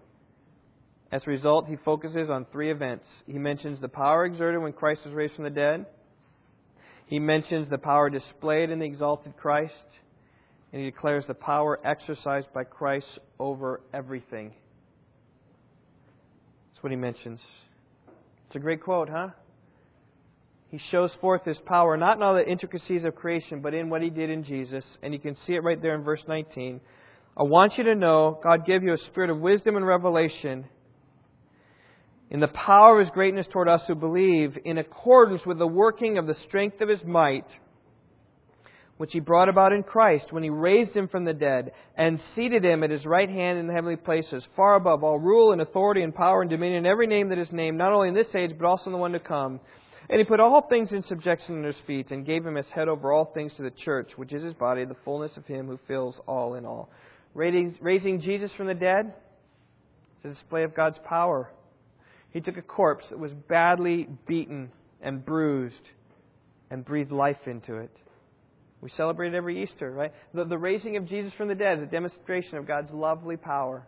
As a result, he focuses on three events. He mentions the power exerted when Christ was raised from the dead. He mentions the power displayed in the exalted Christ. And he declares the power exercised by Christ over everything. That's what he mentions. It's a great quote, huh? He shows forth his power not in all the intricacies of creation, but in what he did in Jesus. And you can see it right there in verse 19. I want you to know God gave you a spirit of wisdom and revelation in the power of his greatness toward us who believe, in accordance with the working of the strength of his might, which he brought about in Christ when he raised him from the dead and seated him at his right hand in the heavenly places, far above all rule and authority and power and dominion, every name that is named, not only in this age, but also in the one to come. And he put all things in subjection under his feet, and gave him as head over all things to the church, which is his body, the fullness of him who fills all in all. Raising Jesus from the dead is a display of God's power. He took a corpse that was badly beaten and bruised and breathed life into it. We celebrate it every Easter, right? The, the raising of Jesus from the dead is a demonstration of God's lovely power.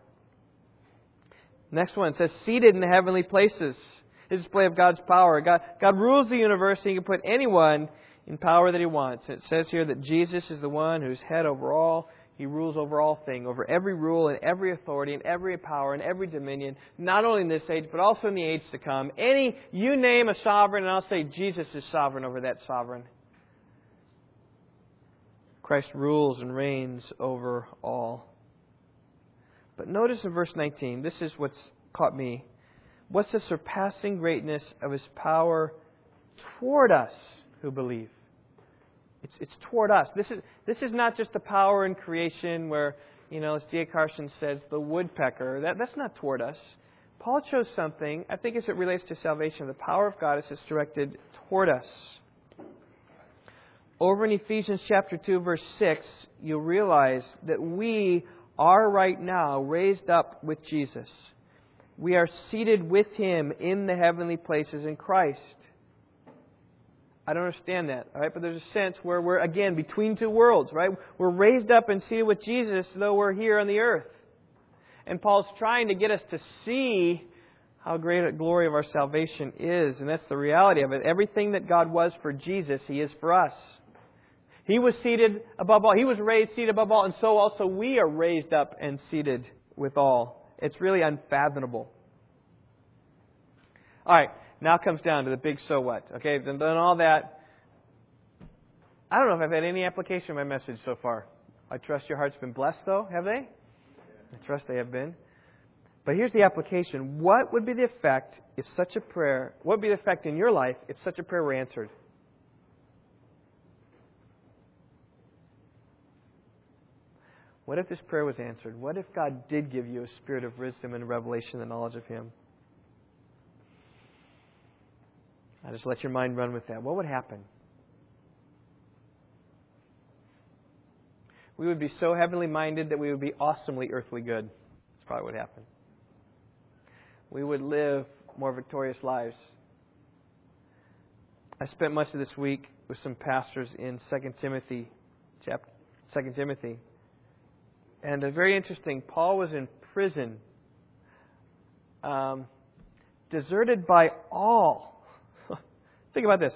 Next one says, seated in the heavenly places a display of God's power. God, God rules the universe, and He can put anyone in power that He wants. It says here that Jesus is the one who's head over all. He rules over all things, over every rule and every authority and every power and every dominion, not only in this age, but also in the age to come. Any, you name a sovereign, and I'll say Jesus is sovereign over that sovereign. Christ rules and reigns over all. But notice in verse 19, this is what's caught me. What's the surpassing greatness of his power toward us who believe? It's, it's toward us. This is, this is not just the power in creation where, you know, as D.A. Carson says, the woodpecker. That, that's not toward us. Paul chose something, I think as it relates to salvation, the power of God is directed toward us. Over in Ephesians chapter 2, verse 6, you'll realize that we are right now raised up with Jesus we are seated with him in the heavenly places in Christ. I don't understand that, all right? But there's a sense where we're, again, between two worlds, right? We're raised up and seated with Jesus, though we're here on the earth. And Paul's trying to get us to see how great a glory of our salvation is. And that's the reality of it. Everything that God was for Jesus, He is for us. He was seated above all. He was raised seated above all. And so also we are raised up and seated with all. It's really unfathomable. All right, now comes down to the big so what. Okay, then all that. I don't know if I've had any application of my message so far. I trust your heart's been blessed, though, have they? I trust they have been. But here's the application. What would be the effect if such a prayer, what would be the effect in your life if such a prayer were answered? What if this prayer was answered? What if God did give you a spirit of wisdom and revelation and knowledge of Him? I just let your mind run with that. What would happen? We would be so heavenly minded that we would be awesomely earthly good. That's probably what happened. We would live more victorious lives. I spent much of this week with some pastors in 2 Timothy, chapter 2 Timothy. And uh, very interesting, Paul was in prison, um, deserted by all. Think about this.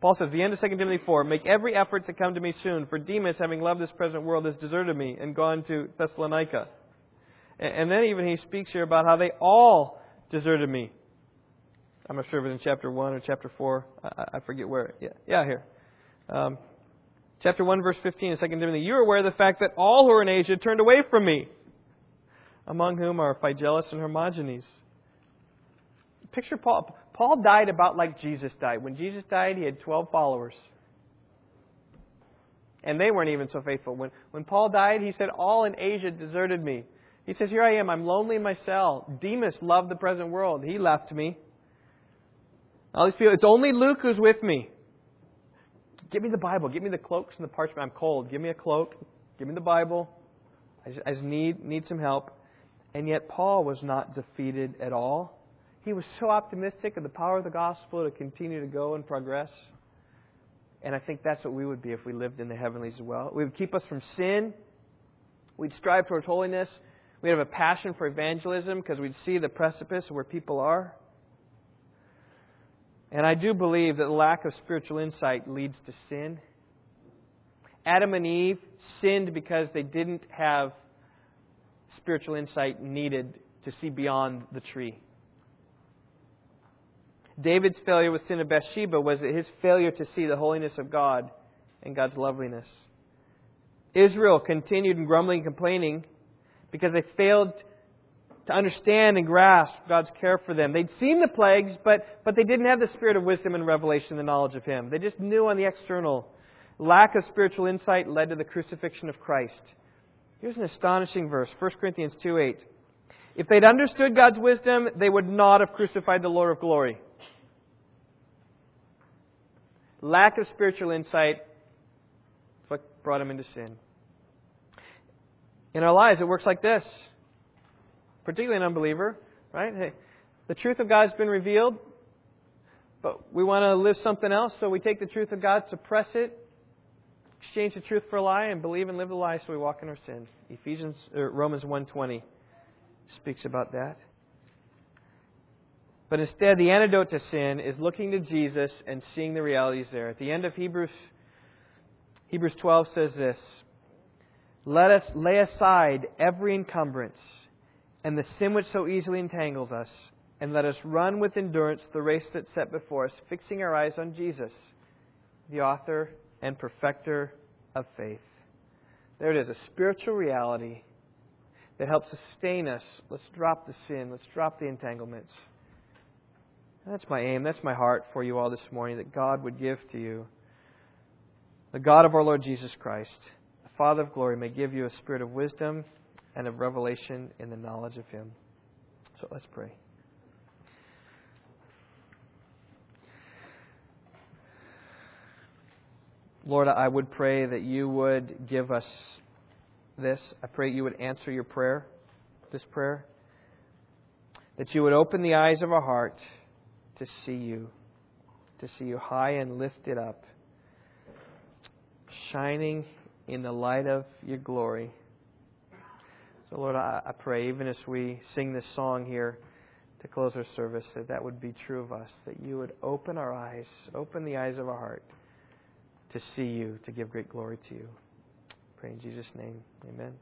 Paul says, the end of 2 Timothy 4, make every effort to come to me soon, for Demas, having loved this present world, has deserted me and gone to Thessalonica. And, and then even he speaks here about how they all deserted me. I'm not sure if it's in chapter 1 or chapter 4. I, I forget where. Yeah, yeah here. Um, chapter 1, verse 15 of 2 Timothy, you are aware of the fact that all who are in Asia turned away from me, among whom are Phygelus and Hermogenes. Picture Paul. Paul died about like Jesus died. When Jesus died, he had 12 followers. And they weren't even so faithful. When, when Paul died, he said, All in Asia deserted me. He says, Here I am. I'm lonely in my cell. Demas loved the present world. He left me. All these people, it's only Luke who's with me. Give me the Bible. Give me the cloaks and the parchment. I'm cold. Give me a cloak. Give me the Bible. I just, I just need, need some help. And yet, Paul was not defeated at all. He was so optimistic of the power of the gospel to continue to go and progress. And I think that's what we would be if we lived in the heavenlies as well. We would keep us from sin. We'd strive towards holiness. We'd have a passion for evangelism because we'd see the precipice where people are. And I do believe that lack of spiritual insight leads to sin. Adam and Eve sinned because they didn't have spiritual insight needed to see beyond the tree. David's failure with sin of Bathsheba was his failure to see the holiness of God and God's loveliness. Israel continued in grumbling and complaining because they failed to understand and grasp God's care for them. They'd seen the plagues, but, but they didn't have the spirit of wisdom and revelation, the knowledge of Him. They just knew on the external. Lack of spiritual insight led to the crucifixion of Christ. Here's an astonishing verse 1 Corinthians 2 8. If they'd understood God's wisdom, they would not have crucified the Lord of glory. Lack of spiritual insight what brought him into sin. In our lives, it works like this, particularly an unbeliever, right? Hey, the truth of God has been revealed, but we want to live something else, so we take the truth of God, suppress it, exchange the truth for a lie, and believe and live the lie, so we walk in our sin. Ephesians, or Romans 1.20 speaks about that. But instead, the antidote to sin is looking to Jesus and seeing the realities there. At the end of Hebrews, Hebrews 12 says this Let us lay aside every encumbrance and the sin which so easily entangles us, and let us run with endurance the race that's set before us, fixing our eyes on Jesus, the author and perfecter of faith. There it is, a spiritual reality that helps sustain us. Let's drop the sin, let's drop the entanglements. That's my aim, that's my heart for you all this morning, that God would give to you. The God of our Lord Jesus Christ, the Father of glory, may give you a spirit of wisdom and of revelation in the knowledge of Him. So let's pray. Lord, I would pray that you would give us this. I pray you would answer your prayer, this prayer. That you would open the eyes of our heart to see you, to see you high and lifted up, shining in the light of your glory. So, Lord, I, I pray, even as we sing this song here to close our service, that that would be true of us, that you would open our eyes, open the eyes of our heart to see you, to give great glory to you. Pray in Jesus' name. Amen.